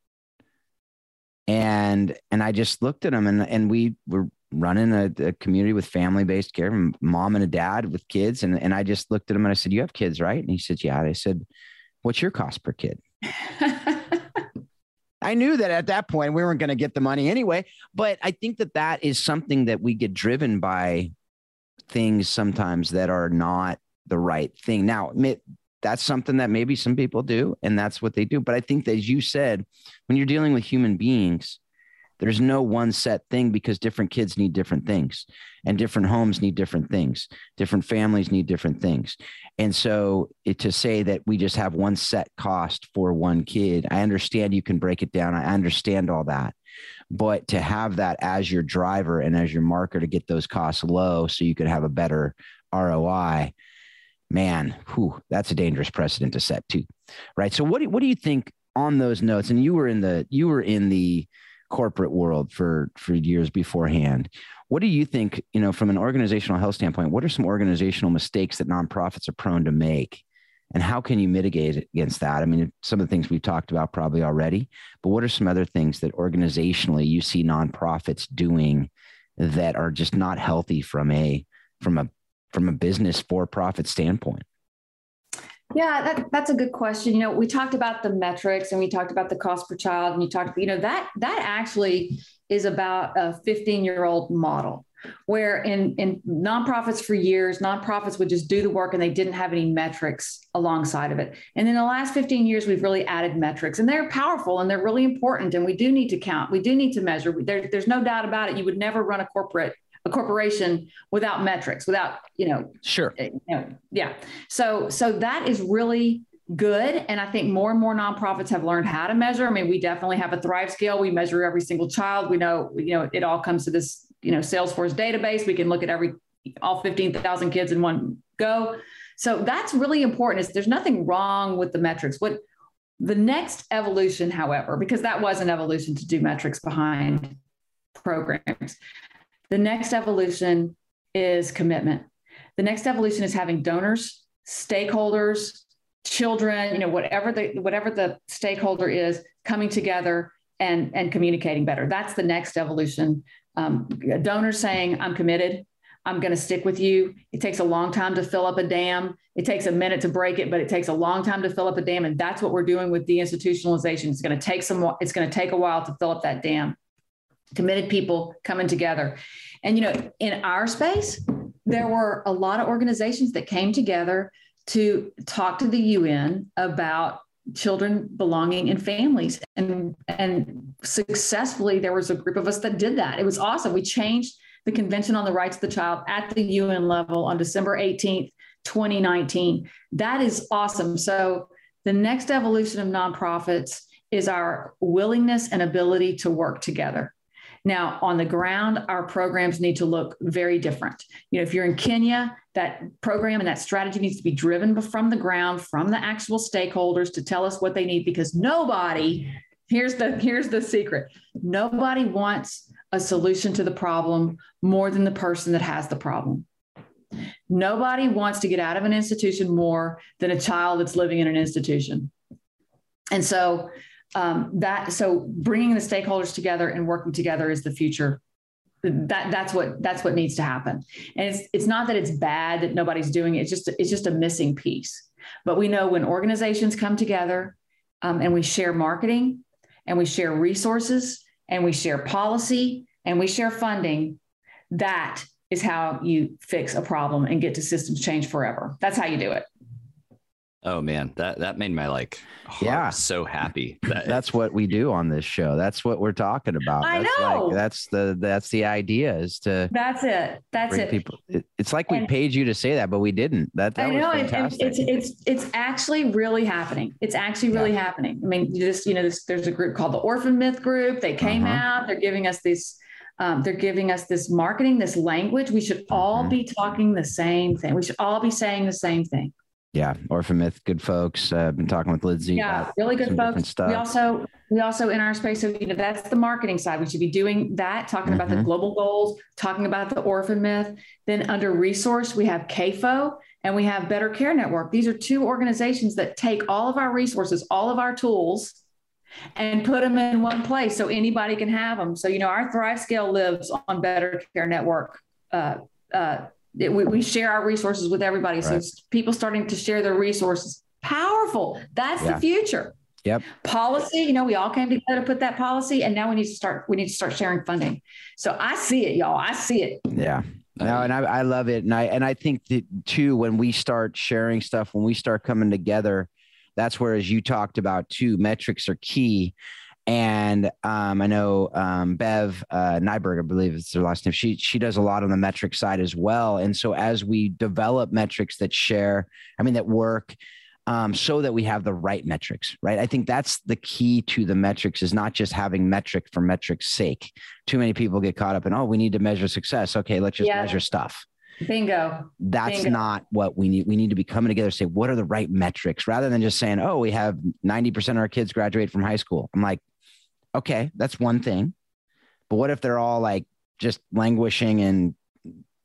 And and I just looked at them and and we were running a, a community with family based care, mom and a dad with kids. And, and I just looked at him and I said, You have kids, right? And he said, Yeah. And I said, What's your cost per kid? *laughs* I knew that at that point we weren't going to get the money anyway. But I think that that is something that we get driven by things sometimes that are not the right thing. Now, that's something that maybe some people do, and that's what they do. But I think that, as you said, when you're dealing with human beings, there's no one set thing because different kids need different things and different homes need different things. Different families need different things. And so it, to say that we just have one set cost for one kid, I understand you can break it down. I understand all that. But to have that as your driver and as your marker to get those costs low so you could have a better ROI, man, whew, that's a dangerous precedent to set too. Right. So what do, what do you think on those notes, and you were in the you were in the corporate world for for years beforehand. What do you think, you know, from an organizational health standpoint, what are some organizational mistakes that nonprofits are prone to make? And how can you mitigate against that? I mean, some of the things we've talked about probably already, but what are some other things that organizationally you see nonprofits doing that are just not healthy from a from a from a business for profit standpoint? Yeah, that, that's a good question. You know, we talked about the metrics and we talked about the cost per child, and you talked, you know, that that actually is about a 15 year old model where in in nonprofits for years nonprofits would just do the work and they didn't have any metrics alongside of it. And in the last 15 years we've really added metrics and they're powerful and they're really important and we do need to count we do need to measure. There, there's no doubt about it. You would never run a corporate a corporation without metrics without you know sure. eh, you know, yeah. So so that is really good and i think more and more nonprofits have learned how to measure. I mean we definitely have a thrive scale. We measure every single child. We know you know it all comes to this you know salesforce database. We can look at every all 15000 kids in one go. So that's really important. Is there's nothing wrong with the metrics. What the next evolution however because that was an evolution to do metrics behind programs the next evolution is commitment. The next evolution is having donors, stakeholders, children, you know, whatever the whatever the stakeholder is coming together and and communicating better. That's the next evolution. Um, donors saying, "I'm committed. I'm going to stick with you." It takes a long time to fill up a dam. It takes a minute to break it, but it takes a long time to fill up a dam, and that's what we're doing with deinstitutionalization. It's going to take some. It's going to take a while to fill up that dam committed people coming together. And, you know, in our space, there were a lot of organizations that came together to talk to the UN about children belonging in families. And and successfully there was a group of us that did that. It was awesome. We changed the convention on the rights of the child at the UN level on December 18th 2019 that is awesome. So the next evolution of nonprofits is our willingness and ability to work together now, on the ground, our programs need to look very different. You know, if you're in Kenya, that program and that strategy needs to be driven from the ground, from the actual stakeholders to tell us what they need because nobody, here's the here's the secret. Nobody wants a solution to the problem more than the person that has the problem. Nobody wants to get out of an institution more than a child that's living in an institution. And so um, that so bringing the stakeholders together and working together is the future. That that's what that's what needs to happen. And it's it's not that it's bad that nobody's doing it it's just it's just a missing piece. But we know when organizations come together um, and we share marketing and we share resources and we share policy and we share funding that is how you fix a problem and get to systems change forever. That's how you do it Oh man, that that made my like yeah so happy. That *laughs* that's what we do on this show. That's what we're talking about. I that's know. Like, that's the that's the idea is to. That's it. That's it. People, it, it's like we and, paid you to say that, but we didn't. That, that I know. it's it's it's actually really happening. It's actually really yeah. happening. I mean, you just you know, this, there's a group called the Orphan Myth Group. They came uh-huh. out. They're giving us this. Um, they're giving us this marketing, this language. We should all mm-hmm. be talking the same thing. We should all be saying the same thing yeah, Orphan Myth, good folks. Uh, I've been talking with Lindsay. Yeah, really good folks. We also we also in our space, so you know that's the marketing side. We should be doing that, talking mm-hmm. about the mm-hmm. global goals, talking about the Orphan Myth. Then under resource, we have CAFO and we have Better Care Network. These are two organizations that take all of our resources, all of our tools, and put them in one place so anybody can have them. So you know our Thrive Scale lives on Better Care Network. Uh, uh, we, we share our resources with everybody. Right. So people starting to share their resources. Powerful. That's yeah. the future. Yep. Policy, you know, we all came together to put that policy, and now we need to start. We need to start sharing funding. So I see it, y'all. I see it. Yeah. No, and I, I love it, and I and I think that too. When we start sharing stuff, when we start coming together, that's where, as you talked about too, metrics are key. And um, I know um, Bev uh, Nyberg, I believe it's her last name. She she does a lot on the metric side as well. And so as we develop metrics that share, I mean that work, um, so that we have the right metrics, right? I think that's the key to the metrics is not just having metric for metric's sake. Too many people get caught up in oh we need to measure success. Okay, let's just yeah. measure stuff. Bingo. That's Bingo. not what we need. We need to be coming together say, what are the right metrics rather than just saying, oh, we have 90% of our kids graduate from high school. I'm like, okay, that's one thing. But what if they're all like just languishing in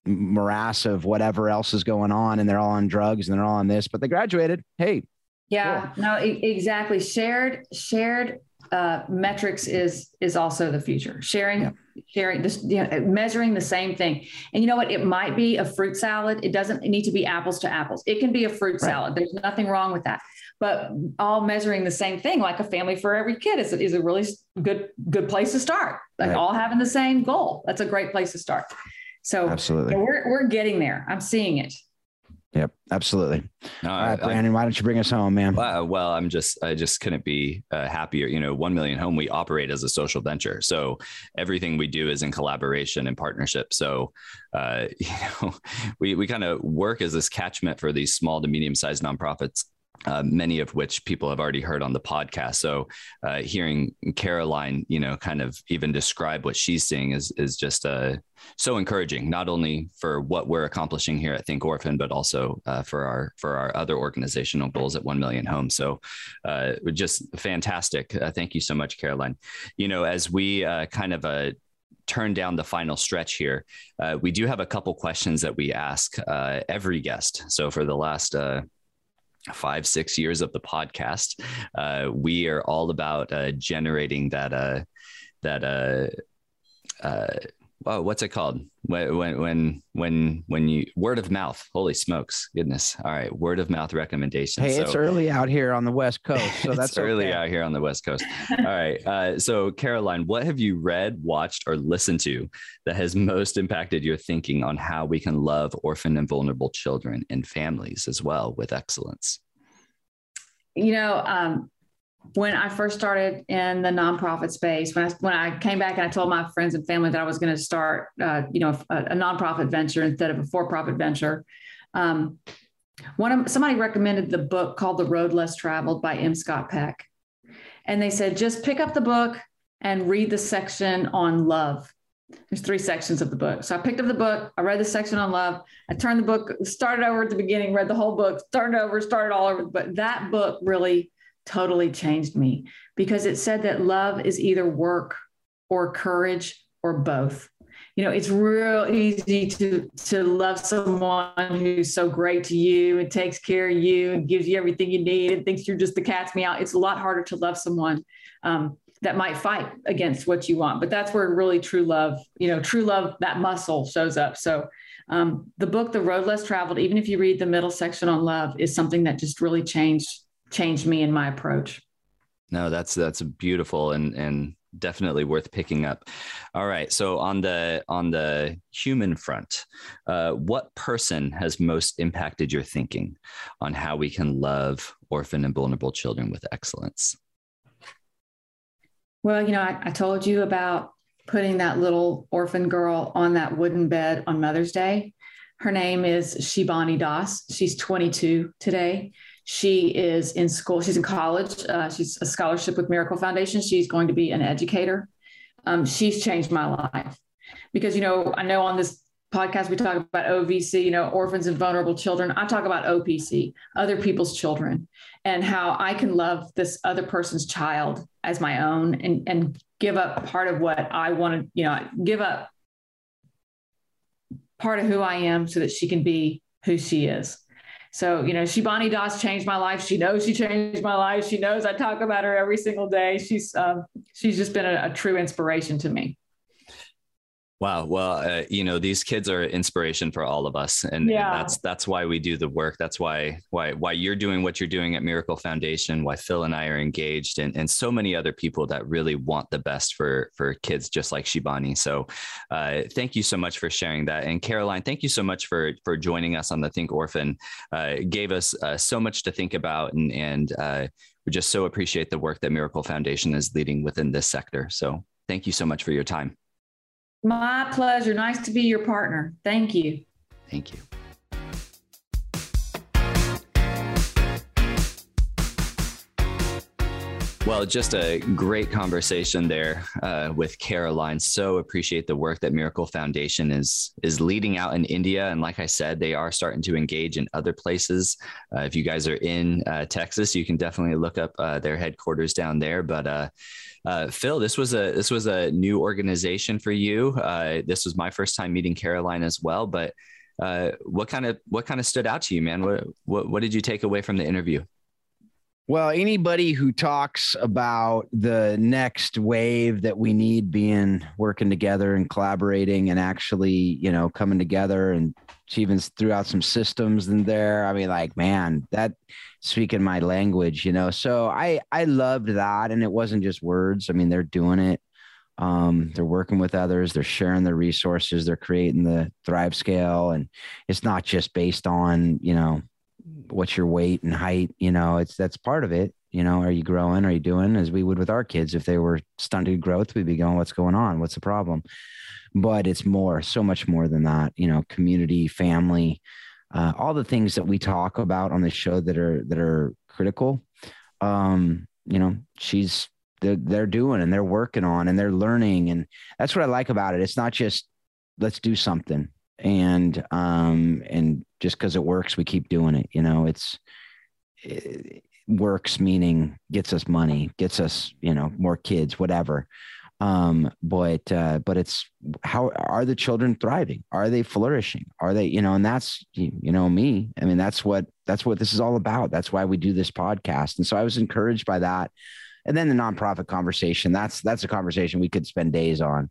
morass of whatever else is going on and they're all on drugs and they're all on this, but they graduated. Hey. Yeah, cool. no, exactly. Shared, shared uh, metrics is is also the future. Sharing, yeah. sharing, just you know, measuring the same thing. And you know what? It might be a fruit salad. It doesn't need to be apples to apples. It can be a fruit right. salad. There's nothing wrong with that. But all measuring the same thing, like a family for every kid, is, is a really good good place to start. Like right. all having the same goal. That's a great place to start. So absolutely, we're we're getting there. I'm seeing it. Yep, absolutely. No, All right, Brandon, I, why don't you bring us home, man? Well, well, I'm just, I just couldn't be uh, happier. You know, One Million Home, we operate as a social venture, so everything we do is in collaboration and partnership. So, uh, *laughs* you know, we we kind of work as this catchment for these small to medium sized nonprofits uh, many of which people have already heard on the podcast. So, uh, hearing Caroline, you know, kind of even describe what she's seeing is is just uh, so encouraging. Not only for what we're accomplishing here at Think Orphan, but also uh, for our for our other organizational goals at One Million Homes. So, uh, just fantastic. Uh, thank you so much, Caroline. You know, as we kind of turn down the final stretch here, we do have a couple questions that we ask every guest. So for the last five six years of the podcast uh, we are all about uh, generating that uh, that uh, uh, oh, what's it called? When, when, when, when you word of mouth, holy smokes, goodness. All right. Word of mouth recommendations. Hey, so, it's early out here on the West coast. So *laughs* that's early okay. out here on the West coast. All right. Uh, so Caroline, what have you read, watched, or listened to that has most impacted your thinking on how we can love orphan and vulnerable children and families as well with excellence? You know, um, when I first started in the nonprofit space, when I when I came back and I told my friends and family that I was going to start, uh, you know, a, a, nonprofit venture instead of a for-profit venture, um, one of somebody recommended the book called The Road Less Traveled by M. Scott Peck, and they said just pick up the book and read the section on love. There's three sections of the book. So I picked up the book. I read the section on love. I turned the book, started over at the beginning, read the whole book, started over, started all over. But that book really totally changed me because it said that love is either work or courage or both. You know, it's real easy to to love someone who's so great to you and takes care of you and gives you everything you need and thinks you're just the cat's meow. It's a lot harder to love someone um, that might fight against what you want. But that's where really true love, you know, true love, that muscle shows up. So um, the book, The Road Less Traveled, even if you read the middle section on love, is something that just really changed changed me in my approach. No, that's that's beautiful and and definitely worth picking up. All right, so on the on the human front, uh, what person has most impacted your thinking on how we can love orphan and vulnerable children with excellence? Well, you know, I, I told you about putting that little orphan girl on that wooden bed on Mother's Day. Her name is Shibani Das. She's 22 today. She is in school. She's in college. Uh, she's a scholarship with Miracle Foundation. She's going to be an educator. Um, she's changed my life because you know I know on this podcast we talk about OVC, you know, orphans and vulnerable children. I talk about OPC, other people's children, and how I can love this other person's child as my own and and give up part of what I want to, you know, give up part of who I am so that she can be who she is. So, you know, Shibani Das changed my life. She knows she changed my life. She knows I talk about her every single day. She's um, she's just been a, a true inspiration to me. Wow. Well, uh, you know, these kids are inspiration for all of us, and, yeah. and, that's that's why we do the work. That's why why why you're doing what you're doing at Miracle Foundation. Why Phil and I are engaged, and and so many other people that really want the best for for kids just like Shibani. So, uh, thank you so much for sharing that. And Caroline, thank you so much for for joining us on the Think Orphan. Uh, gave us uh, so much to think about, and and uh, we just so appreciate the work that Miracle Foundation is leading within this sector. So, thank you so much for your time. My pleasure. Nice to be your partner. Thank you. Thank you. Well, just a great conversation there uh, with Caroline. So appreciate the work that Miracle Foundation is is leading out in India, and like I said, they are starting to engage in other places. Uh, if you guys are in uh, Texas, you can definitely look up uh, their headquarters down there. But uh, uh, Phil, this was a this was a new organization for you. this was my first time meeting Caroline as well. But what kind of what kind of stood out to you, man? What, what what did you take away from the interview? Well, anybody who talks about the next wave that we need being working together and collaborating and actually, you know, coming together and she even threw out some systems in there. I mean, like, man, that speaking my language, you know. So I I loved that. And it wasn't just words. I mean, they're doing it. Um, they're working with others, they're sharing their resources, they're creating the thrive scale. And it's not just based on, you know, what's your weight and height you know it's that's part of it you know are you growing are you doing as we would with our kids if they were stunted growth we'd be going what's going on? What's the problem? But it's more so much more than that you know community family uh, all the things that we talk about on the show that are that are critical. Um you know she's they're, they're doing and they're working on and they're learning and that's what i like about it. It's not just let's do something and um and just because it works we keep doing it you know? It's it works meaning gets us money gets us you know more kids whatever. Um but uh but it's how are the children thriving? Are they flourishing? Are they you know and that's you know me. I mean that's what that's what this is all about. That's why we do this podcast. And so i was encouraged by that. And then the nonprofit conversation that's that's a conversation we could spend days on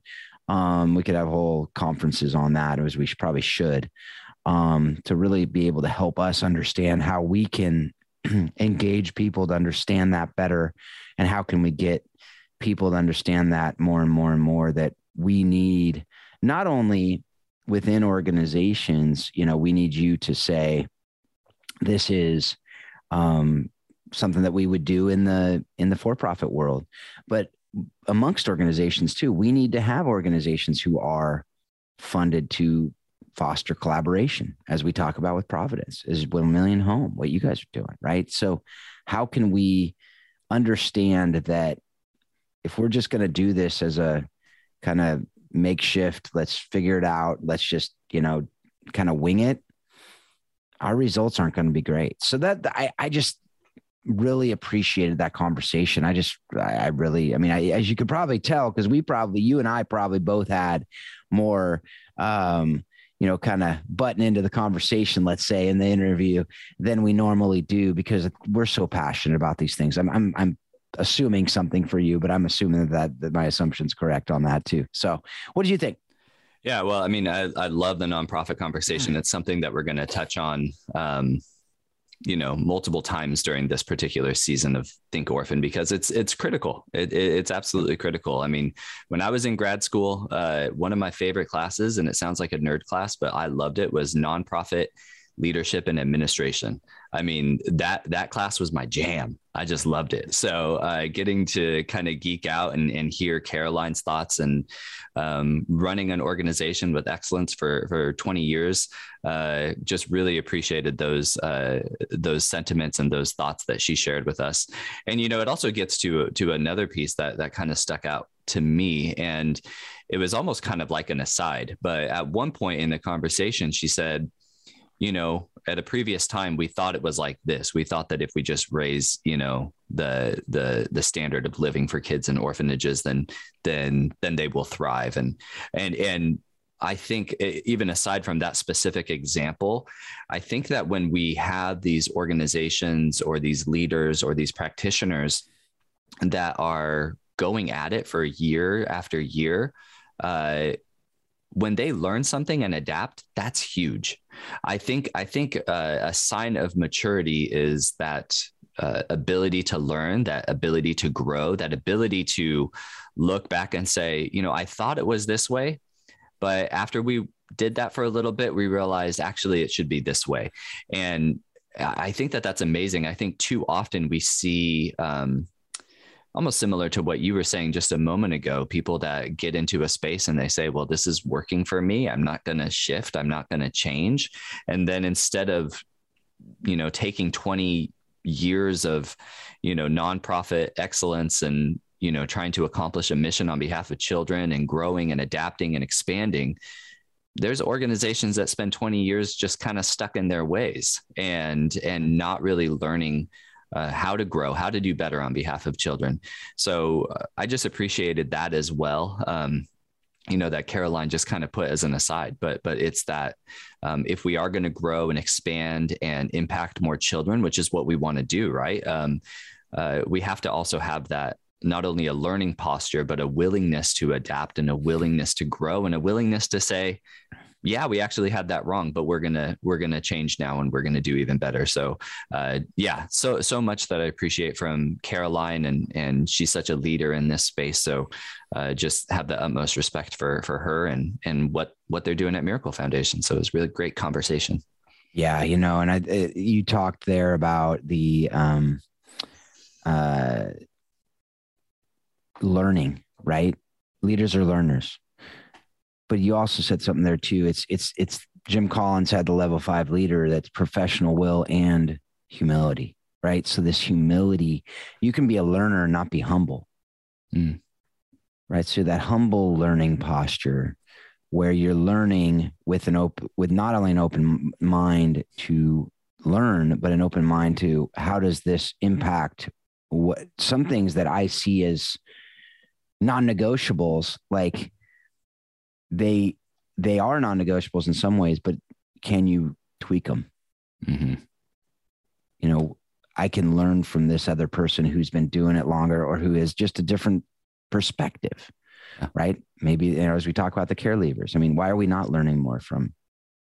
um, we could have whole conferences on that, as we should, probably should, um, to really be able to help us understand how we can *clears throat* engage people to understand that better, and how can we get people to understand that more and more and more that we need not only within organizations, you know, we need you to say this is um, something that we would do in the in the for-profit world, but amongst organizations too. We need to have organizations who are funded to foster collaboration, as we talk about with Providence, is one million home, what you guys are doing, right? So, how can we understand that if we're just going to do this as a kind of makeshift, let's figure it out, let's just, you know, kind of wing it, our results aren't going to be great. So that I, I just really appreciated that conversation. I just, I, I really, I mean, I, as you could probably tell, because we probably, you and I probably both had more, um, you know, kind of button into the conversation, let's say, in the interview than we normally do because we're so passionate about these things. I'm, I'm, I'm assuming something for you, but I'm assuming that, that my assumption's correct on that too. So, what do you think? Yeah, well, I mean, I, I love the nonprofit conversation. Mm. It's something that we're going to touch on um, you know multiple times during this particular season of think orphan because it's it's critical it, it, it's absolutely critical i mean when i was in grad school uh, one of my favorite classes and it sounds like a nerd class but i loved it was nonprofit leadership and administration. I mean, that that class was my jam. I just loved it. So uh, getting to kind of geek out and, and hear Caroline's thoughts and um, running an organization with excellence for for 20 years, uh, just really appreciated those uh, those sentiments and those thoughts that she shared with us. And you know, it also gets to to another piece that that kind of stuck out to me and it was almost kind of like an aside but at one point in the conversation she said you know, at a previous time, we thought it was like this. We thought that if we just raise, you know, the the the standard of living for kids in orphanages, then then then they will thrive. And and and I think even aside from that specific example, I think that when we have these organizations or these leaders or these practitioners that are going at it for year after year, uh, when they learn something and adapt, that's huge. I think I think uh, a sign of maturity is that uh, ability to learn, that ability to grow, that ability to look back and say, you know, I thought it was this way, but after we did that for a little bit, we realized actually it should be this way. And I think that that's amazing. I think too often we see um, almost similar to what you were saying just a moment ago people that get into a space and they say well this is working for me i'm not going to shift i'm not going to change and then instead of you know taking 20 years of, you know, nonprofit excellence and, you know, trying to accomplish a mission on behalf of children and growing and adapting and expanding, there's organizations that spend 20 years just kind of stuck in their ways and and not really learning uh, how to grow, how to do better on behalf of children. So uh, I just appreciated that as well. Um, you know that Caroline just kind of put as an aside, but but it's that um, if we are going to grow and expand and impact more children, which is what we want to do, right? Um, uh, we have to also have that not only a learning posture, but a willingness to adapt and a willingness to grow and a willingness to say, yeah, we actually had that wrong, but we're gonna we're gonna change now and we're gonna do even better. So, uh, yeah, so so much that I appreciate from Caroline, and and she's such a leader in this space. So, uh, just have the utmost respect for for her and and what what they're doing at Miracle Foundation. So it was really great conversation. Yeah, you know, and I it, you talked there about the um, uh, learning, right? Leaders are learners but you also said something there too. It's it's it's Jim Collins had the level five leader that's professional will and humility, right? So this humility, you can be a learner and not be humble. Mm. Right. So that humble learning posture where you're learning with an open with not only an open mind to learn, but an open mind to how does this impact what some things that I see as non-negotiables, like they they are non-negotiables in some ways, but can you tweak them? Mm-hmm. You know, I can learn from this other person who's been doing it longer or who has just a different perspective, yeah. right? Maybe you know, as we talk about the care leavers. I mean, why are we not learning more from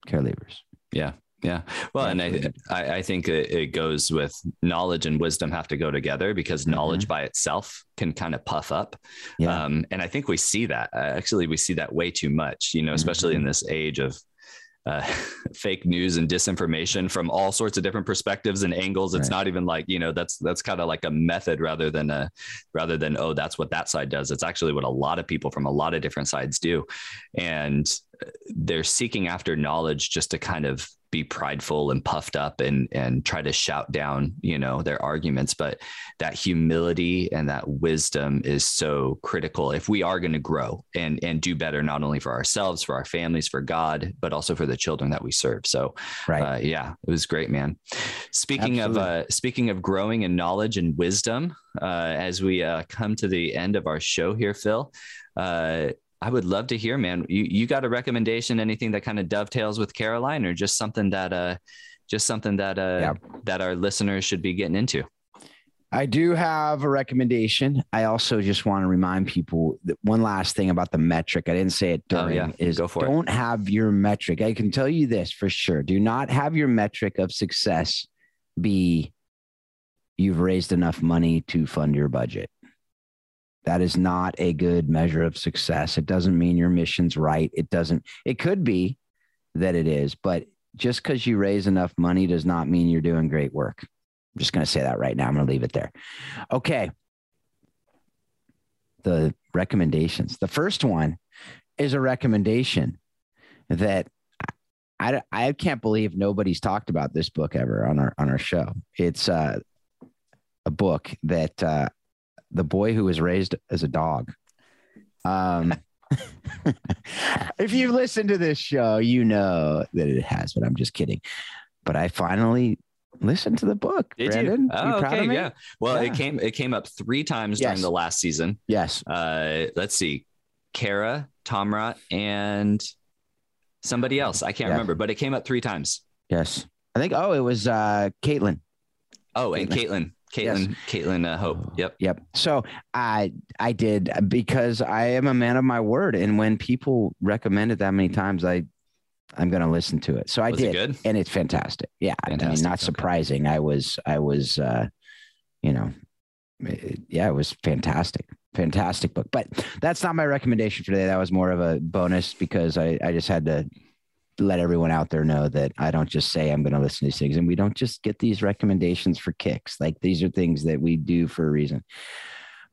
care leavers? Yeah, yeah. Well, and I, I, I think it goes with knowledge and wisdom have to go together because mm-hmm. knowledge by itself can kind of puff up. Yeah. Um, and I think we see that uh, actually, we see that way too much, you know, especially mm-hmm. in this age of uh, *laughs* fake news and disinformation from all sorts of different perspectives and angles. It's right. not even like you know that's that's kind of like a method rather than a rather than oh that's what that side does. It's actually what a lot of people from a lot of different sides do, and uh, they're seeking after knowledge just to kind of be prideful and puffed up and and try to shout down you know their arguments. But that humility and that wisdom is so critical if we are going to grow and and do better not only for ourselves for our families for god but also for the children that we serve. So right. uh, yeah it was great man. Speaking Absolutely. of uh speaking of growing in knowledge and wisdom uh as we uh come to the end of our show here phil uh I would love to hear, man. You you got a recommendation? Anything that kind of dovetails with Caroline, or just something that uh, just something that uh, yeah. that our listeners should be getting into? I do have a recommendation. I also just want to remind people that one last thing about the metric. I didn't say it oh, during. Oh, yeah. Is Go for don't it. have your metric. I can tell you this for sure. Do not have your metric of success be you've raised enough money to fund your budget. That is not a good measure of success. It doesn't mean your mission's right. It doesn't, it could be that it is, but just because you raise enough money does not mean you're doing great work. I'm just going to say that right now. I'm going to leave it there. Okay. The recommendations. The first one is a recommendation that I, I can't believe nobody's talked about this book ever on our on our show. It's uh, a book that uh, the boy who was raised as a dog. Um, *laughs* if you listen to this show, you know that it has, but I'm just kidding. But I finally listened to the book. Did Brandon, you? Oh, you okay, yeah. Well, yeah. it came it came up three times yes. during the last season. Yes. Uh, let's see, Kara, Tamra, and somebody else. I can't remember, but it came up three times. Yes, I think. Oh, it was uh, Caitlin. Oh, Caitlin. and Caitlin. Caitlin, yes. Caitlin uh, Hope. Yep. Yep. So I I did because I am a man of my word, and when people recommend it that many times, I I'm going to listen to it. So I was did, it and it's fantastic. Yeah, fantastic. I mean, not surprising. Okay. I was I was, uh, you know, it, yeah, it was fantastic, fantastic book. But that's not my recommendation for today. That was more of a bonus because I I just had to let everyone out there know that I don't just say I'm going to listen to these things and we don't just get these recommendations for kicks. Like these are things that we do for a reason.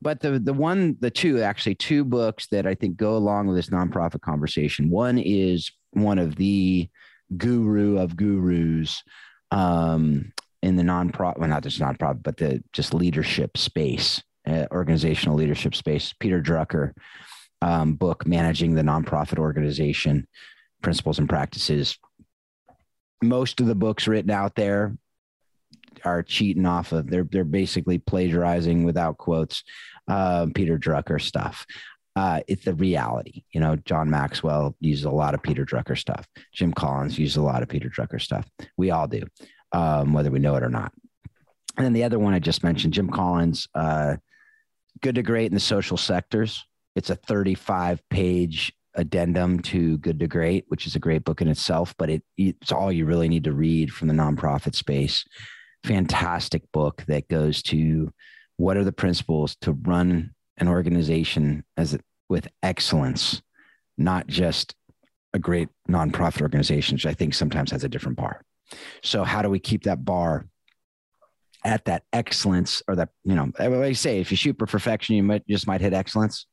But the the one the two actually two books that I think go along with this nonprofit conversation. One is one of the guru of gurus um in the nonprofit, well, not just nonprofit, but the just leadership space, uh, organizational leadership space. Peter Drucker um, book, Managing the Nonprofit Organization Principles and Practices. Most of the books written out there are cheating off of they're they're basically plagiarizing without quotes uh, Peter Drucker stuff. Uh, it's the reality. You know, John Maxwell uses a lot of Peter Drucker stuff. Jim Collins uses a lot of Peter Drucker stuff. We all do, um, whether we know it or not. And then the other one I just mentioned, Jim Collins, uh, Good to Great in the Social Sectors. It's a 35 page addendum to Good to Great, which is a great book in itself, but it, it's all you really need to read from the nonprofit space. Fantastic book that goes to what are the principles to run an organization as with excellence, not just a great nonprofit organization, which I think sometimes has a different bar. So how do we keep that bar at that excellence or that, you know, I say if you shoot for perfection, you might just might hit excellence,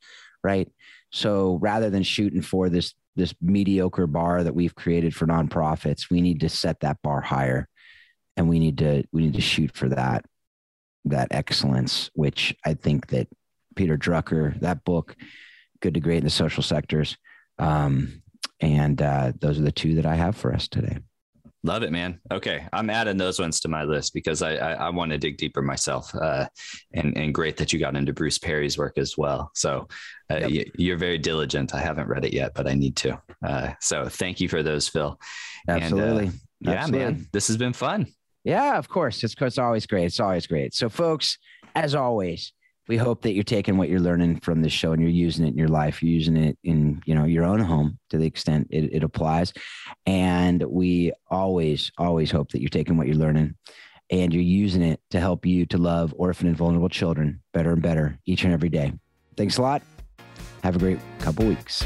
right? So rather than shooting for this this mediocre bar that we've created for nonprofits, we need to set that bar higher and we need to we need to shoot for that that excellence, which I think that Peter Drucker, that book, Good to Great in the Social Sectors. Um, and uh, those are the two that I have for us today. Love it, man. Okay, I'm adding those ones to my list because I I, I want to dig deeper myself. Uh, and and great that you got into Bruce Perry's work as well. So uh, yep. you, are very diligent. I haven't read it yet, but I need to. Uh, so thank you for those, Phil. Absolutely. And, yeah, Absolutely. man. This has been fun. Yeah, of course. It's, it's always great. It's always great. So, folks, as always, we hope that you're taking what you're learning from this show and you're using it in your life. You're using it in, you know, your own home to the extent it, it applies. And we always, always hope that you're taking what you're learning and you're using it to help you to love orphan and vulnerable children better and better each and every day. Thanks a lot. Have a great couple weeks.